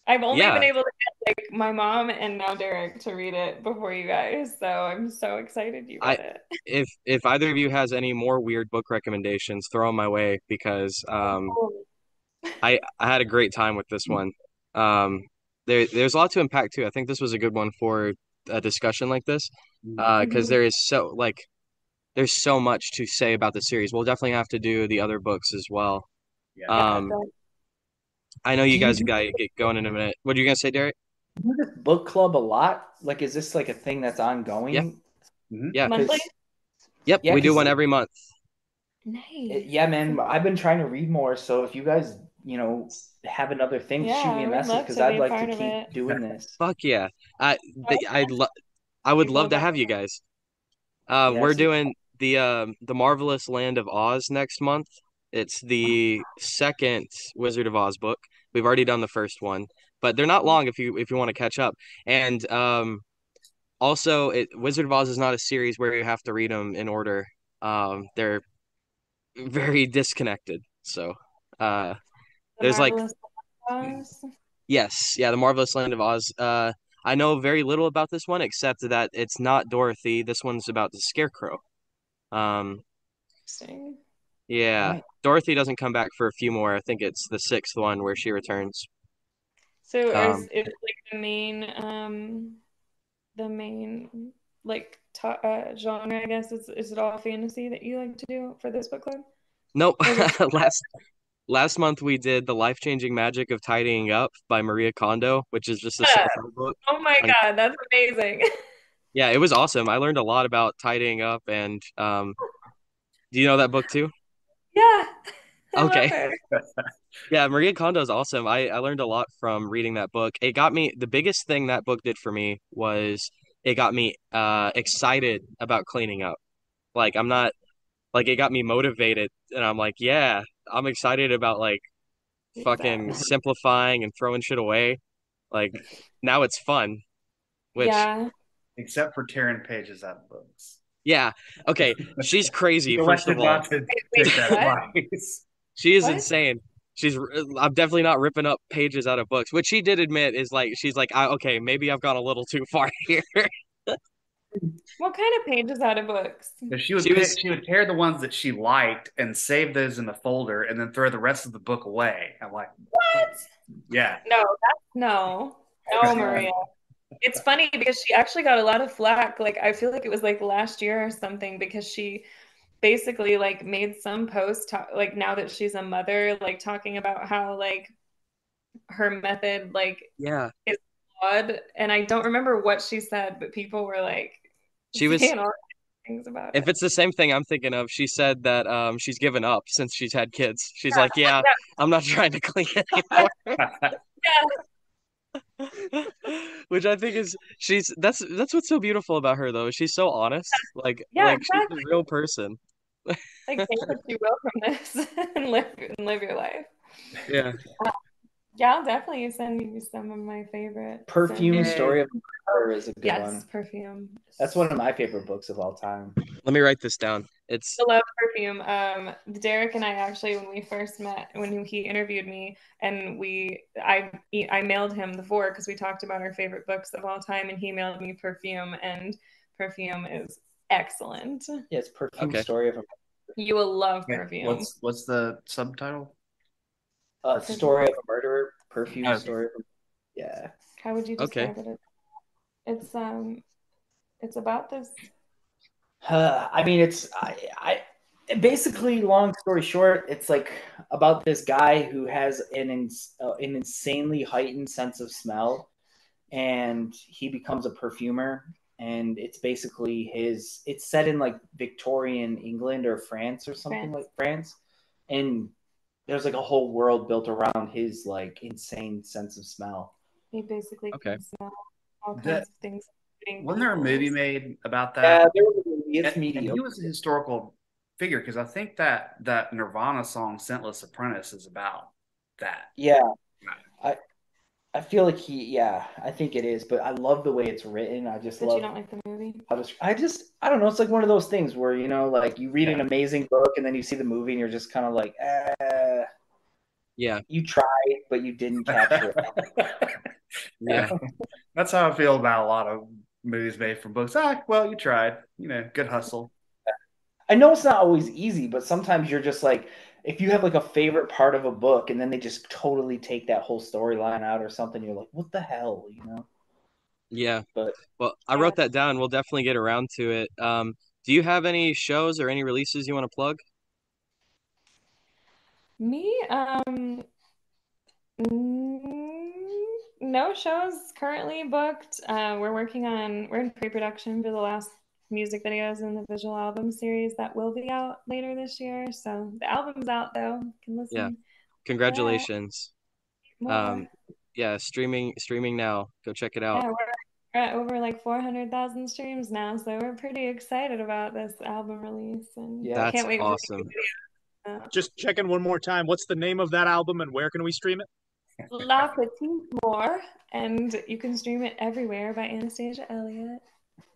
I've only Yeah. been able to get like my mom and now Derek to read it before you guys, so I'm so excited you I- read it. If if either of you has any more weird book recommendations, throw them my way because um I I had a great time with this one. Um, there there's a lot to unpack too. I think this was a good one for a discussion like this, uh, because Mhm. there is so like there's so much to say about the series. We'll definitely have to do the other books as well. Yeah. Um, so- I know you Do you guys got to get going in a minute. What are you gonna say, Derek? Do this book club a lot? Like, is this like a thing that's ongoing? Yeah. Yeah, monthly. Yep, Yeah, we do one every month. Nice. Yeah, man. I've been trying to read more, so if you guys, you know, have another thing, Yeah, shoot me a message because to I'd be like to keep it. doing this. Fuck yeah. I th- I'd lo I would love to have you guys. Uh, we're doing the um the Marvelous Land of Oz next month. It's the second Wizard of Oz book. We've already done the first one, but they're not long if you if you want to catch up. And um also it Wizard of Oz is not a series where you have to read them in order. Um they're very disconnected. So, uh The there's, like- Marvelous. Yes, yeah, the Marvelous Land of Oz. Uh, I know very little about this one except that it's not Dorothy. This one's about the Scarecrow. Um, Interesting. Yeah, Right. Dorothy doesn't come back for a few more. I think it's the sixth one where she returns. So Um, is it like the main um the main like to uh, genre, I guess is is it all fantasy that you like to do for this book club? Nope. Is Last last month we did The Life-Changing Magic of Tidying Up by Maria Kondo, which is just a Yeah. book. Oh my God, that's amazing. Yeah, it was awesome. I learned a lot about tidying up and um, do you know that book too? Yeah. I Okay. Yeah, Maria Kondo is awesome. I, I learned a lot from reading that book. It got me, the biggest thing that book did for me was it got me uh excited about cleaning up. Like I'm not like it got me motivated and I'm like, yeah, I'm excited about like fucking simplifying and throwing shit away. Like now it's fun. Which Yeah. Except for tearing pages out of books. Yeah, okay, she's crazy first of all. not to Wait, take that what? advice. She is What? insane. She's uh, I'm definitely not ripping up pages out of books, which she did admit is like she's like, I, okay, maybe I've gone a little too far here. What kind of pages out of books? But she would She pick- was- she would tear the ones that she liked and save those in the folder and then throw the rest of the book away. I'm like, What? yeah. No, that's no. No, Maria. It's funny because she actually got a lot of flack. Like I feel like it was like last year or something because she basically like made some post ta- like now that she's a mother, like talking about how like her method like Yeah. Is flawed. And I don't remember what she said, but people were like She was saying things about if it. it's the same thing I'm thinking of, she said that um she's given up since she's had kids. She's like, Yeah, Yeah. I'm not trying to clean anymore. Which I think is she's that's that's what's so beautiful about her though. She's so honest. Like Yeah, like she's a real person. Like take what you will from this and live and live your life. Yeah. Um, Yeah, I'll definitely send you some of my favorite. Perfume Send- Story of a Murderer is a good one. Yes, one. perfume. That's one of my favorite books of all time. Let me write this down. It's I love perfume. Um, Derek and I actually, when we first met, when he interviewed me, and we, I, I mailed him the Vorrh because we talked about our favorite books of all time, and he mailed me perfume, and perfume is excellent. Yeah, Perfume Okay. Story of a, You will love Yeah, perfume. What's what's the subtitle? A Story of a Murderer. Perfume Okay. Story of a Yeah. How would you Okay. describe it? It's um, it's about this. Uh, I mean, it's I, I basically long story short, it's like about this guy who has an ins, uh, an insanely heightened sense of smell, and he becomes a perfumer. And it's basically his. It's set in like Victorian England or France or something France. like France, and there's like a whole world built around his like insane sense of smell. He basically Okay. can smell all kinds That- of things. Wasn't there a people's. movie made about that? Yeah, that? there was a movie. It's And- and he was a historical figure because I think that that Nirvana song "Scentless Apprentice" is about that. Yeah. Right. I I feel like he yeah, I think it is, but I love the way it's written. I just But love you don't like the movie? how to, I just I don't know, it's like one of those things where you know like you read an amazing book and then you see the movie and you're just kind of like eh Yeah. You tried, but you didn't capture it. Yeah. That's how I feel about a lot of movies made from books. Ah, well, you tried. You know, good hustle. I know it's not always easy, but sometimes you're just like, if you have like a favorite part of a book and then they just totally take that whole storyline out or something, you're like, what the hell, you know? Yeah. But Well, I wrote that down. We'll definitely get around to it. Um, do you have any shows or any releases you want to plug? Me, um, mm, no shows currently booked. Uh, we're working on, we're in pre-production for the last music videos in the visual album series that will be out later this year. So the album's out though. You can listen. Yeah. Congratulations. more. Um, yeah, streaming streaming now. Go check it out. Yeah, we're we're at over like 400,000 streams now, so we're pretty excited about this album release and Yeah. That's can't wait for the awesome. Video. Uh, Just checking one more time. What's the name of that album and where can we stream it? La Petite Mort, and you can stream it everywhere by Anastasia Elliot.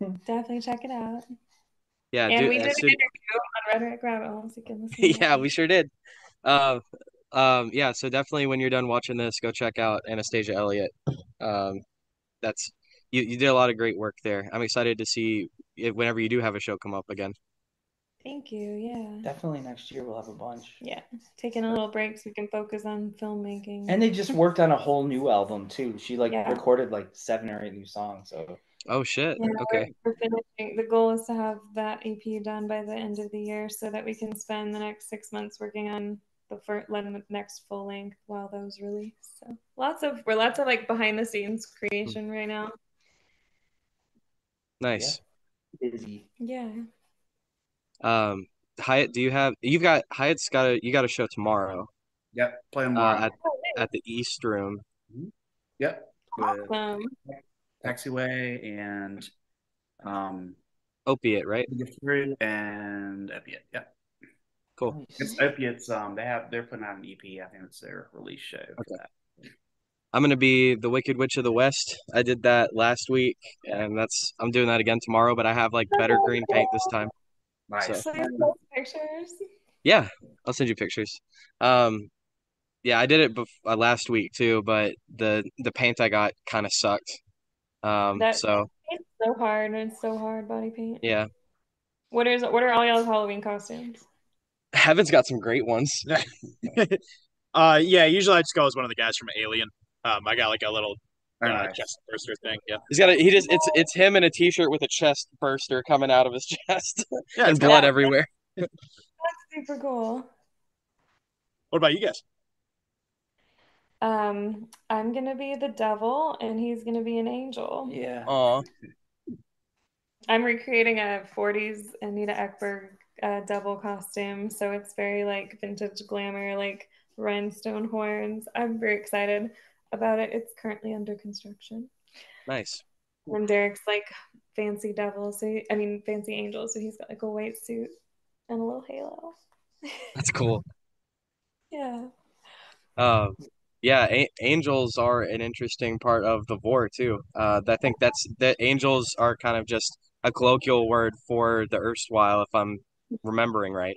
Definitely check it out. Yeah, And dude, we as did an interview on Rhetoric Rabbit Hole, so you can listen. yeah, that. we sure did. Um, um, yeah, so definitely when you're done watching this, go check out Anastasia Elliot. Um, that's you, you did a lot of great work there. I'm excited to see if whenever you do have a show come up again. Thank you. Yeah. definitely next year we'll have a bunch. Yeah. Taking a little break so we can focus on filmmaking. And they just worked on a whole new album too. She like Yeah. recorded like seven or eight new songs. So Oh shit. Yeah, Okay. We're finishing. The goal is to have that EP done by the end of the year so that we can spend the next six months working on the first, the next full length while those release. So lots of we're lots of like behind the scenes creation right now. Nice. busy. Yeah. Um, Hiatt, do you have you've got Hiatt's got a you got a show tomorrow Yep, play them uh, at at the East Room. Yep, with Awesome. Taxiway and um, Opiate, right? And Opiate. Yep, Cool. it's Opiates. Um, they have they're putting out an EP. I think it's their release show for Okay. that. I'm gonna be the Wicked Witch of the West. I did that last week, and that's I'm doing that again tomorrow. But I have like better green paint this time. Nice. So- pictures. Yeah, I'll send you pictures. Um, yeah, I did it bef uh, last week too, but the the paint I got kind of sucked. Um, That- so It's so hard. It's so hard body paint. yeah, What is what are all y'all's Halloween costumes? Heaven's got some great ones. uh, yeah, usually I just go as one of the guys from Alien. Um, I got like a little Very uh, nice. chest burster thing. Yeah, He's got a, he just it's it's him in a t-shirt with a chest burster coming out of his chest yeah. and blood Yeah. everywhere. That's super cool. What about you guys? Um, I'm gonna be the devil and he's gonna be an angel. Yeah. Aw, I'm recreating a 40s Anita Ekberg uh, devil costume, so it's very like vintage glamour, like rhinestone horns. I'm very excited about it. It's currently under construction. nice. And Derek's like fancy devil, so he, I mean fancy angel, so he's got like a white suit and a little halo. That's cool. Yeah. Um, yeah, a angels are an interesting part of the Vorrh too. Uh, I think that's that angels are kind of just a colloquial word for the erstwhile, if I'm remembering right.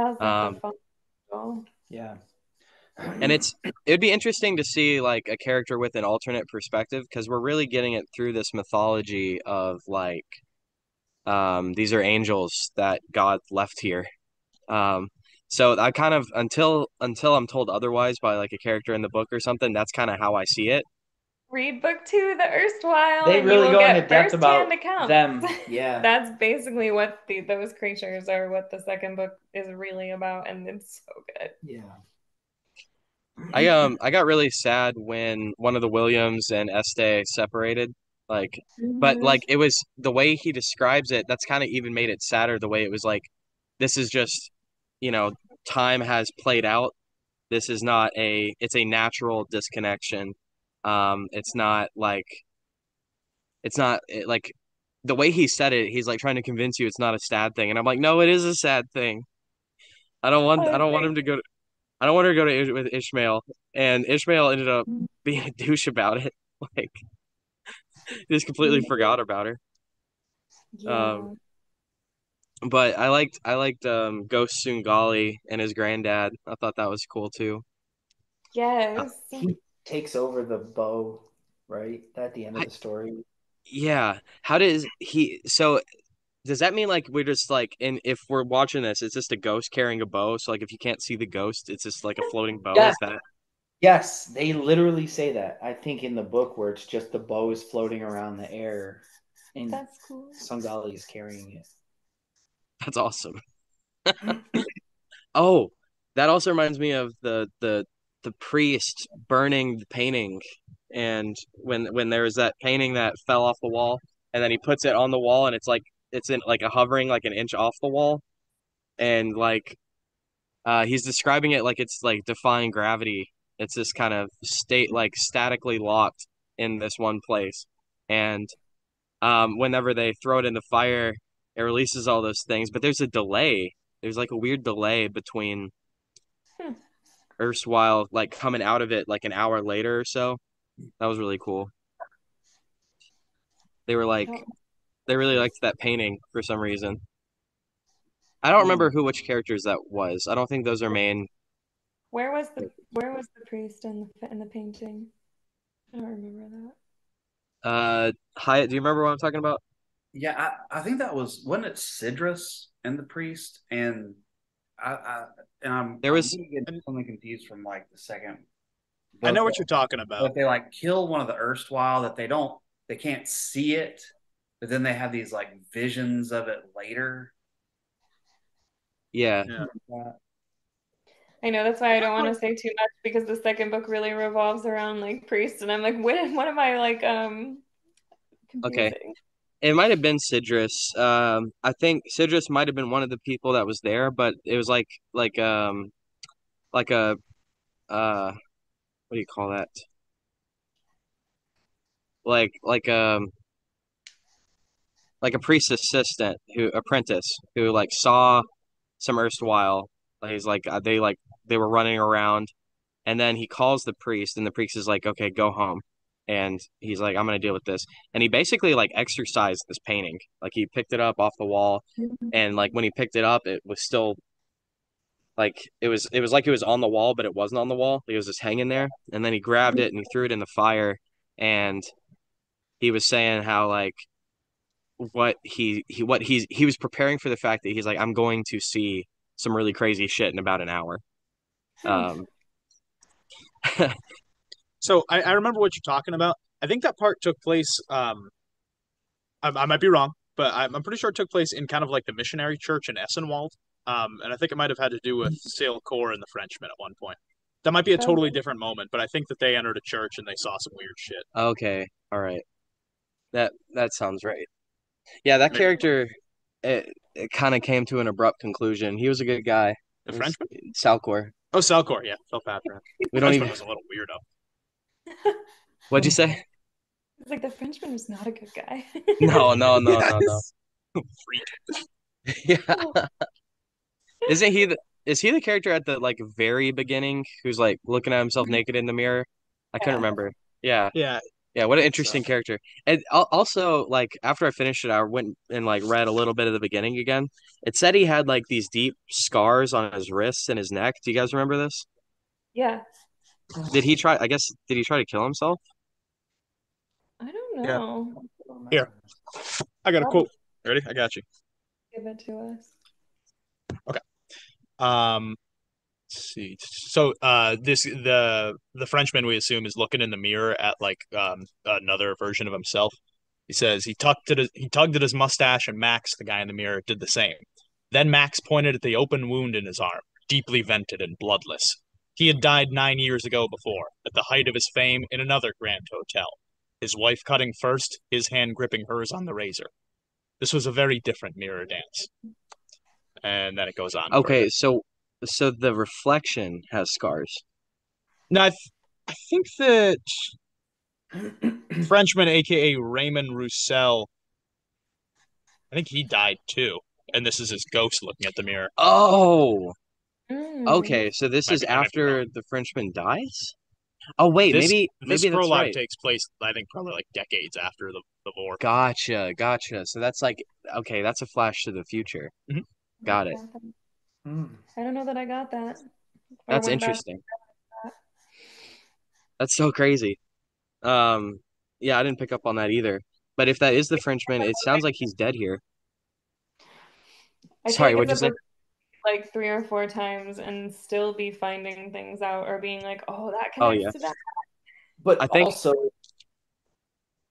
Um, a fun angel? Yeah. And it's it'd be interesting to see like a character with an alternate perspective because we're really getting it through this mythology of like um these are angels that God left here. Um so I kind of until until I'm told otherwise by like a character in the book or something, that's kind of how I see it. Read book two, The Erstwhile, They and you really will go get into depth about accounts. them. Yeah. That's basically what the those creatures are, what the second book is really about, and it's so good. Yeah. I um I got really sad when one of the Williams and Este separated. Like but Mm-hmm. like it was the way he describes it, that's kind of even made it sadder the way it was like this is just, you know, time has played out. This is not a it's a natural disconnection. Um it's not like it's not it, like the way he said it, he's like trying to convince you it's not a sad thing. And I'm like, "No, it is a sad thing." I don't want I don't want him to go I don't want her to go to Ish- with Ishmael, and Ishmael ended up being a douche about it. Like, just completely forgot about her. Yeah. um, But I liked I liked um Ghost Tsungali and his granddad. I thought that was cool too. Yes. He takes over the bow, right? At the end of I- the story. Yeah. How does he so does that mean like we're just like and if we're watching this, it's just a ghost carrying a bow? So like if you can't see the ghost, it's just like a floating bow. Yeah. Is that Yes, they literally say that. I think in the book where it's just the bow is floating around the air and That's cool. Tsungali is carrying it. that's awesome. Oh, that also reminds me of the the the priest burning the painting and when when there was that painting that fell off the wall and then he puts it on the wall and it's like it's in like a hovering like an inch off the wall and like uh he's describing it like it's like defying gravity. It's this kind of state like statically locked in this one place. And um whenever they throw it in the fire, it releases all those things, but there's a delay. There's like a weird delay between Hmm. erstwhile like coming out of it like an hour later or so. That was really cool. They were like. They really liked that painting for some reason. I don't remember who which characters that was. I don't think those are main. Where was the where was the priest in the in the painting? I don't remember that. Uh, Hiatt, do you remember what I'm talking about? Yeah, I, I think that was wasn't it Sidrus and the priest and I, I and I'm There was- I'm gonna something confused from like the second. I know book. what you're talking about. But they like kill one of the erstwhile that they don't they can't see it, but then they have these like visions of it later. Yeah. I know that's why I don't want to say too much because the second book really revolves around like priests, and I'm like, what? What am I like? Um, Okay. It might have been Sidrus. Um, I think Sidrus might have been one of the people that was there, but it was like like um like a uh what do you call that? Like like um like a priest assistant who apprentice who like saw some erstwhile. Like he's like uh, they like they were running around, and then he calls the priest, and the priest is like, "Okay, go home." And he's like, "I'm gonna deal with this." And he basically like exercised this painting. Like he picked it up off the wall, and like when he picked it up, it was still like it was it was like it was on the wall, but it wasn't on the wall. It was just hanging there. And then he grabbed it and he threw it in the fire, and he was saying how like what he he what he's he was preparing for the fact that he's like I'm going to see some really crazy shit in about an hour. Um, So I, I remember what you're talking about. I think that part took place. Um, I, I might be wrong, but I'm, I'm pretty sure it took place in kind of like the missionary church in Essenwald. Um, and I think it might have had to do with Sale Core and the Frenchman at one point. That might be a totally different moment, but I think that they entered a church and they saw some weird shit. okay, all right, that that sounds right. Yeah, that character it, it kind of came to an abrupt conclusion. He was a good guy. The Frenchman? Salcor. Oh, Salcor, yeah, Philpatra. We don't Frenchman even. was a little weirdo. What'd you say? It's like the Frenchman was not a good guy. No, no, no, no, no. Freak. Yeah. Isn't he the is he the character at the like very beginning who's like looking at himself mm-hmm. naked in the mirror? I couldn't Yeah. remember. Yeah. Yeah, Yeah, what an interesting character. And also like after I finished it, I went and like read a little bit of the beginning again. It said he had like these deep scars on his wrists and his neck. Do you guys remember this? yeah, Did he try I guess did he try to kill himself? I don't Yeah. know. Here. I got a quote. Ready? I got you. Give it to us. Okay. Um, let's see. So, uh, this the the Frenchman we assume is looking in the mirror at like um another version of himself. He says he tugged at his, he tugged at his mustache, and Max, the guy in the mirror, did the same. Then Max pointed at the open wound in his arm, deeply vented and bloodless. He had died nine years ago before, at the height of his fame in another grand hotel. His wife cutting first, his hand gripping hers on the razor. This was a very different mirror dance. And then it goes on. Okay, so so the reflection has scars. No, I, th- I think that Frenchman, aka Raymond Roussel, I think he died too. And this is his ghost looking at the mirror. Oh, Mm. okay. So this Might is be- I might be after the Frenchman dies? Oh wait, This- maybe This maybe that's prologue right. takes place, I think, probably like decades after the, the war. Gotcha, gotcha. So that's like okay, that's a flash to the future. Got it. Hmm. I don't know that I got that. That's went back. interesting. That's so crazy. Um, yeah, I didn't pick up on that either. But if that is the Frenchman, it sounds like he's dead here. I Sorry, what'd you the say? like three or four times and still be finding things out or being like, oh, that Oh connects yeah. to that. But I think also,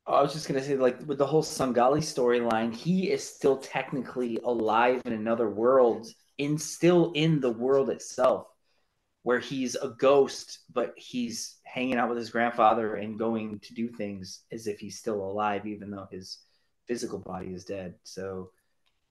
I was just gonna say, like with the whole Tsungali storyline, he is still technically alive in another world, in still in the world itself, where he's a ghost, but he's hanging out with his grandfather and going to do things as if he's still alive, even though his physical body is dead. So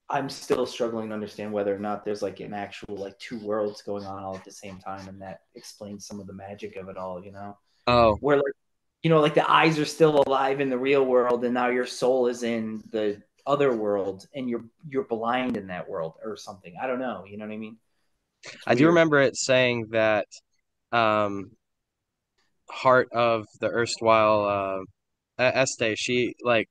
I'm still struggling to understand whether or not there's like an actual like two worlds going on all at the same time, and that explains some of the magic of it all. You know, oh where like you know like the eyes are still alive in the real world, and now your soul is in the other world, and you're you're blind in that world or something. I don't know. You know what I mean? It's I do remember it saying that um Heart of the erstwhile uh Este, she like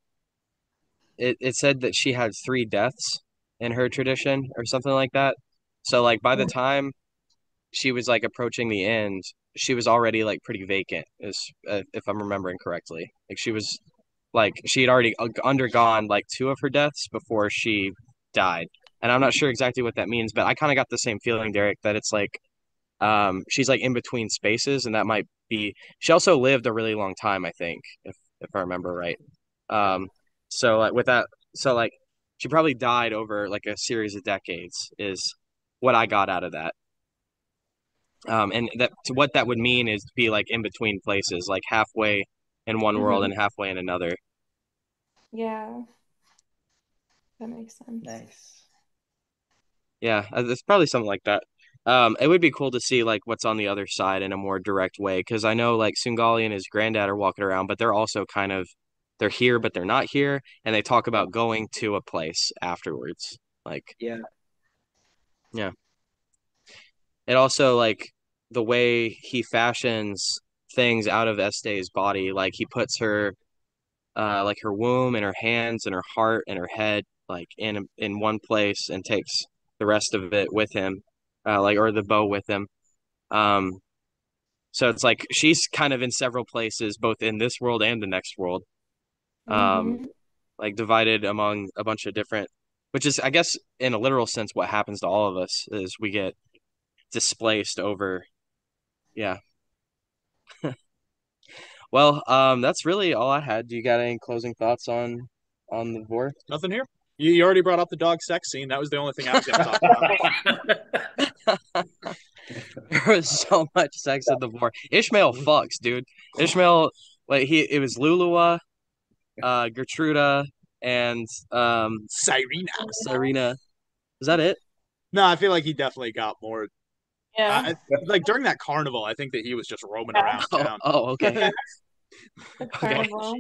it, it said that she had three deaths in her tradition or something like that. So like by the time she was like approaching the end, she was already like pretty vacant, is uh, if I'm remembering correctly. Like she was like she had already uh, undergone like two of her deaths before she died. And I'm not sure exactly what that means, but I kind of got the same feeling, Derek, that it's like um she's like in between spaces and that might be she also lived a really long time, I think, if if I remember right. Um so like with that so like she probably died over like a series of decades is what I got out of that. Um, and that to what that would mean is to be like in between places, like halfway in one world and halfway in another. Yeah, that makes sense. Nice. Yeah, uh, it's probably something like that. Um, it would be cool to see like what's on the other side in a more direct way, because I know like Tsungali and his granddad are walking around, but they're also kind of they're here, but they're not here, and they talk about going to a place afterwards. Like, Yeah. yeah. It also like the way he fashions things out of Este's body, like he puts her uh like her womb and her hands and her heart and her head like in in one place and takes the rest of it with him uh like or the bow with him. Um so it's like she's kind of in several places both in this world and the next world. Um hmm like divided among a bunch of different which is I guess in a literal sense what happens to all of us is we get displaced over yeah well um that's really all I had do you got any closing thoughts on on the Vorrh Nothing here. You, you already brought up the dog sex scene. That was the only thing I was going to talk about. There was so much sex at the Vorrh. Ishmael fucks, dude. Ishmael, like he, it was Lulua, uh, Gertruda, and um, Cyrena. Serena. Is that it? No, I feel like he definitely got more. Yeah, I, like during that carnival, I think that he was just roaming Yeah. around Oh, town. oh, okay. the carnival.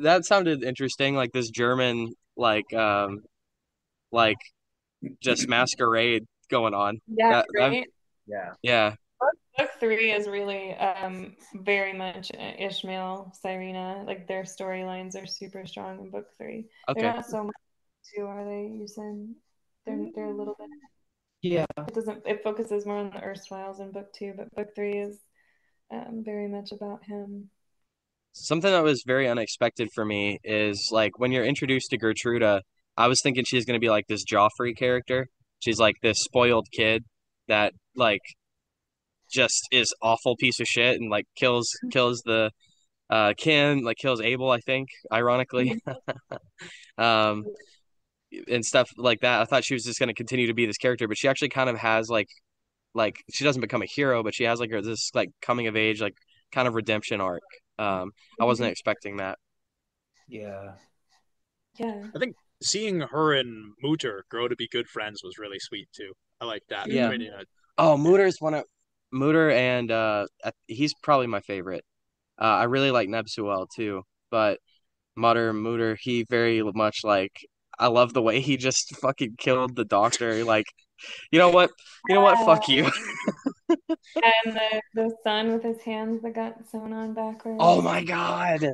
That sounded interesting. Like this German, like, um, like just masquerade going on. Yeah, That, that, right. yeah. yeah. Book three is really um very much Ishmael, Cyrena. Like their storylines are super strong in book three. Okay. They're not so much two, are they? You said they're they're a little bit. Yeah. It doesn't. It focuses more on the erstwhiles in book two, but book three is um, very much about him. Something that was very unexpected for me is like when you're introduced to Gertruda, I was thinking she's gonna be like this Joffrey character. She's like this spoiled kid that like just is awful piece of shit and like kills kills the uh Kin, like kills Abel, I think, ironically. Um and stuff like that. I thought she was just gonna continue to be this character, but she actually kind of has like like she doesn't become a hero, but she has like her this like coming of age, like kind of redemption arc. Um I wasn't expecting that. Yeah. Yeah. I think seeing her and Mutter grow to be good friends was really sweet too. I like that. Yeah. I mean, you know, Oh, Mooter's one of Mooter and uh he's probably my favorite. Uh I really like Nebsuel too, but Mutter Mooter, he very much like I love the way he just fucking killed the doctor. Like, you know what? You know what? Fuck you. And the the son with his hands that got sewn on backwards. Oh my God.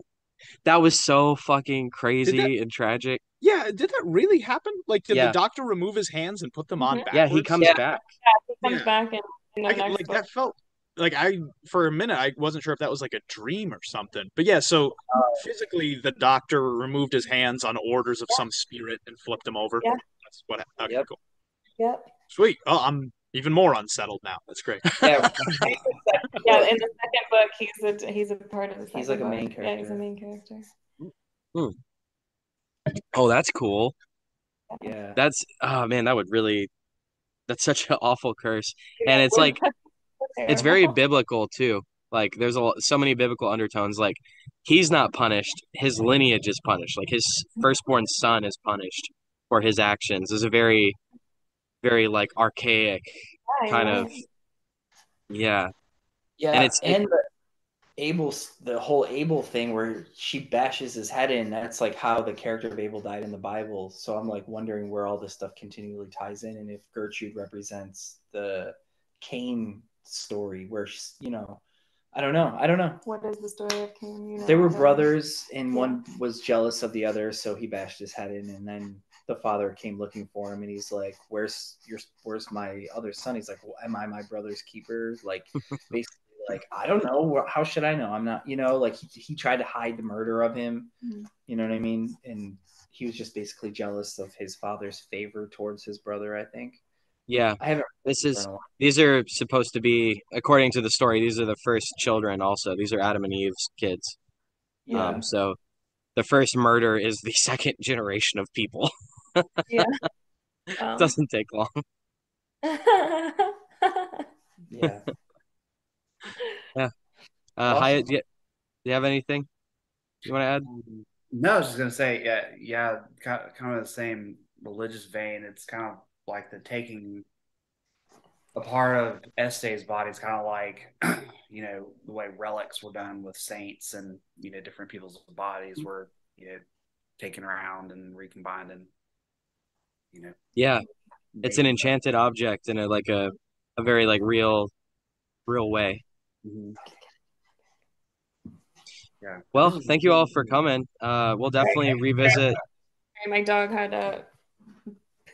That was so fucking crazy and tragic. yeah, did that really happen? Like, did Yeah. the doctor remove his hands and put them on Mhm. backwards? Yeah, he comes Yeah. back. He comes Yeah. back in, in the I, next like book. that felt like I for a minute I wasn't sure if that was like a dream or something. But yeah, so uh, physically the doctor removed his hands on orders of some spirit and flipped him over. Yeah. That's what. Okay, Yep. cool. Yep. Sweet. Oh, I'm even more unsettled now. That's great. Yeah, Yeah, in the second book, he's a he's a part of the second He's like a book. main Yeah, he's a main character. Hmm. Oh, that's cool. yeah. That's oh man, that would really that's such an awful curse. And it's like it's very biblical too. Like there's a lo- so many biblical undertones. Like he's not punished, his lineage is punished. Like his firstborn son is punished for his actions. Is a very, very like archaic Yeah, kind you're of. Yeah, yeah. and And it's- the Abel, the whole Abel thing where she bashes his head in. That's like how the character of Abel died in the Bible. So I'm like wondering where all this stuff continually ties in, and if Gertrude represents the Cain story, where she's, you know, I don't know, I don't know. What is the story of Cain? You know, They were brothers, and Yeah. one was jealous of the other, so he bashed his head in, and then the father came looking for him, and he's like, "Where's your, where's my other son?" He's like, well, "Am I my brother's keeper?" Like, basically, like I don't know. How should I know? I'm not, you know, like he, he tried to hide the murder of him. Mhm. You know what I mean? And he was just basically jealous of his father's favor towards his brother. I think. Yeah. I haven't. This read it is in a while. these are supposed to be according to the story, these are the first children also. These are Adam and Eve's kids. Yeah. Um so the first murder is the second generation of people. Um, Doesn't take long. yeah. Uh Awesome. Hiatt, do you, do you have anything you want to add? No, I was just gonna say, yeah, yeah, kind of the same religious vein. It's kind of like the taking a part of Este's body is kind of like, you know, the way relics were done with saints and you know different people's bodies were you know taken around and recombined and you know. Yeah, it's an enchanted object in a like a a very like real real way. Mhm. Yeah. Well, thank you all for coming. Uh, we'll definitely revisit. my dog had a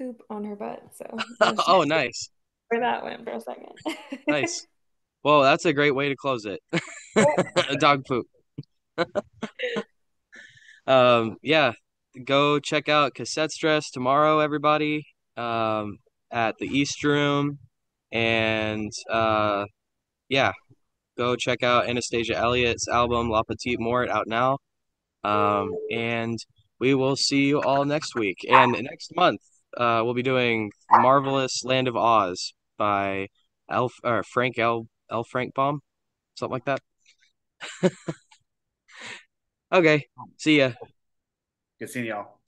poop on her butt, so Oh, nice, where that went for a second. nice. Well, that's a great way to close it. Dog poop. Um, yeah, go check out Cassette Stress tomorrow, everybody. Um, at the East Room, and uh, yeah, go check out Anastasia Elliot's album La Petite Mort out now. Um, and we will see you all next week. And next month, uh, we'll be doing Marvelous Land of Oz by Elf or Frank L. L. Frank Baum, something like that. okay, see ya. Good seeing y'all.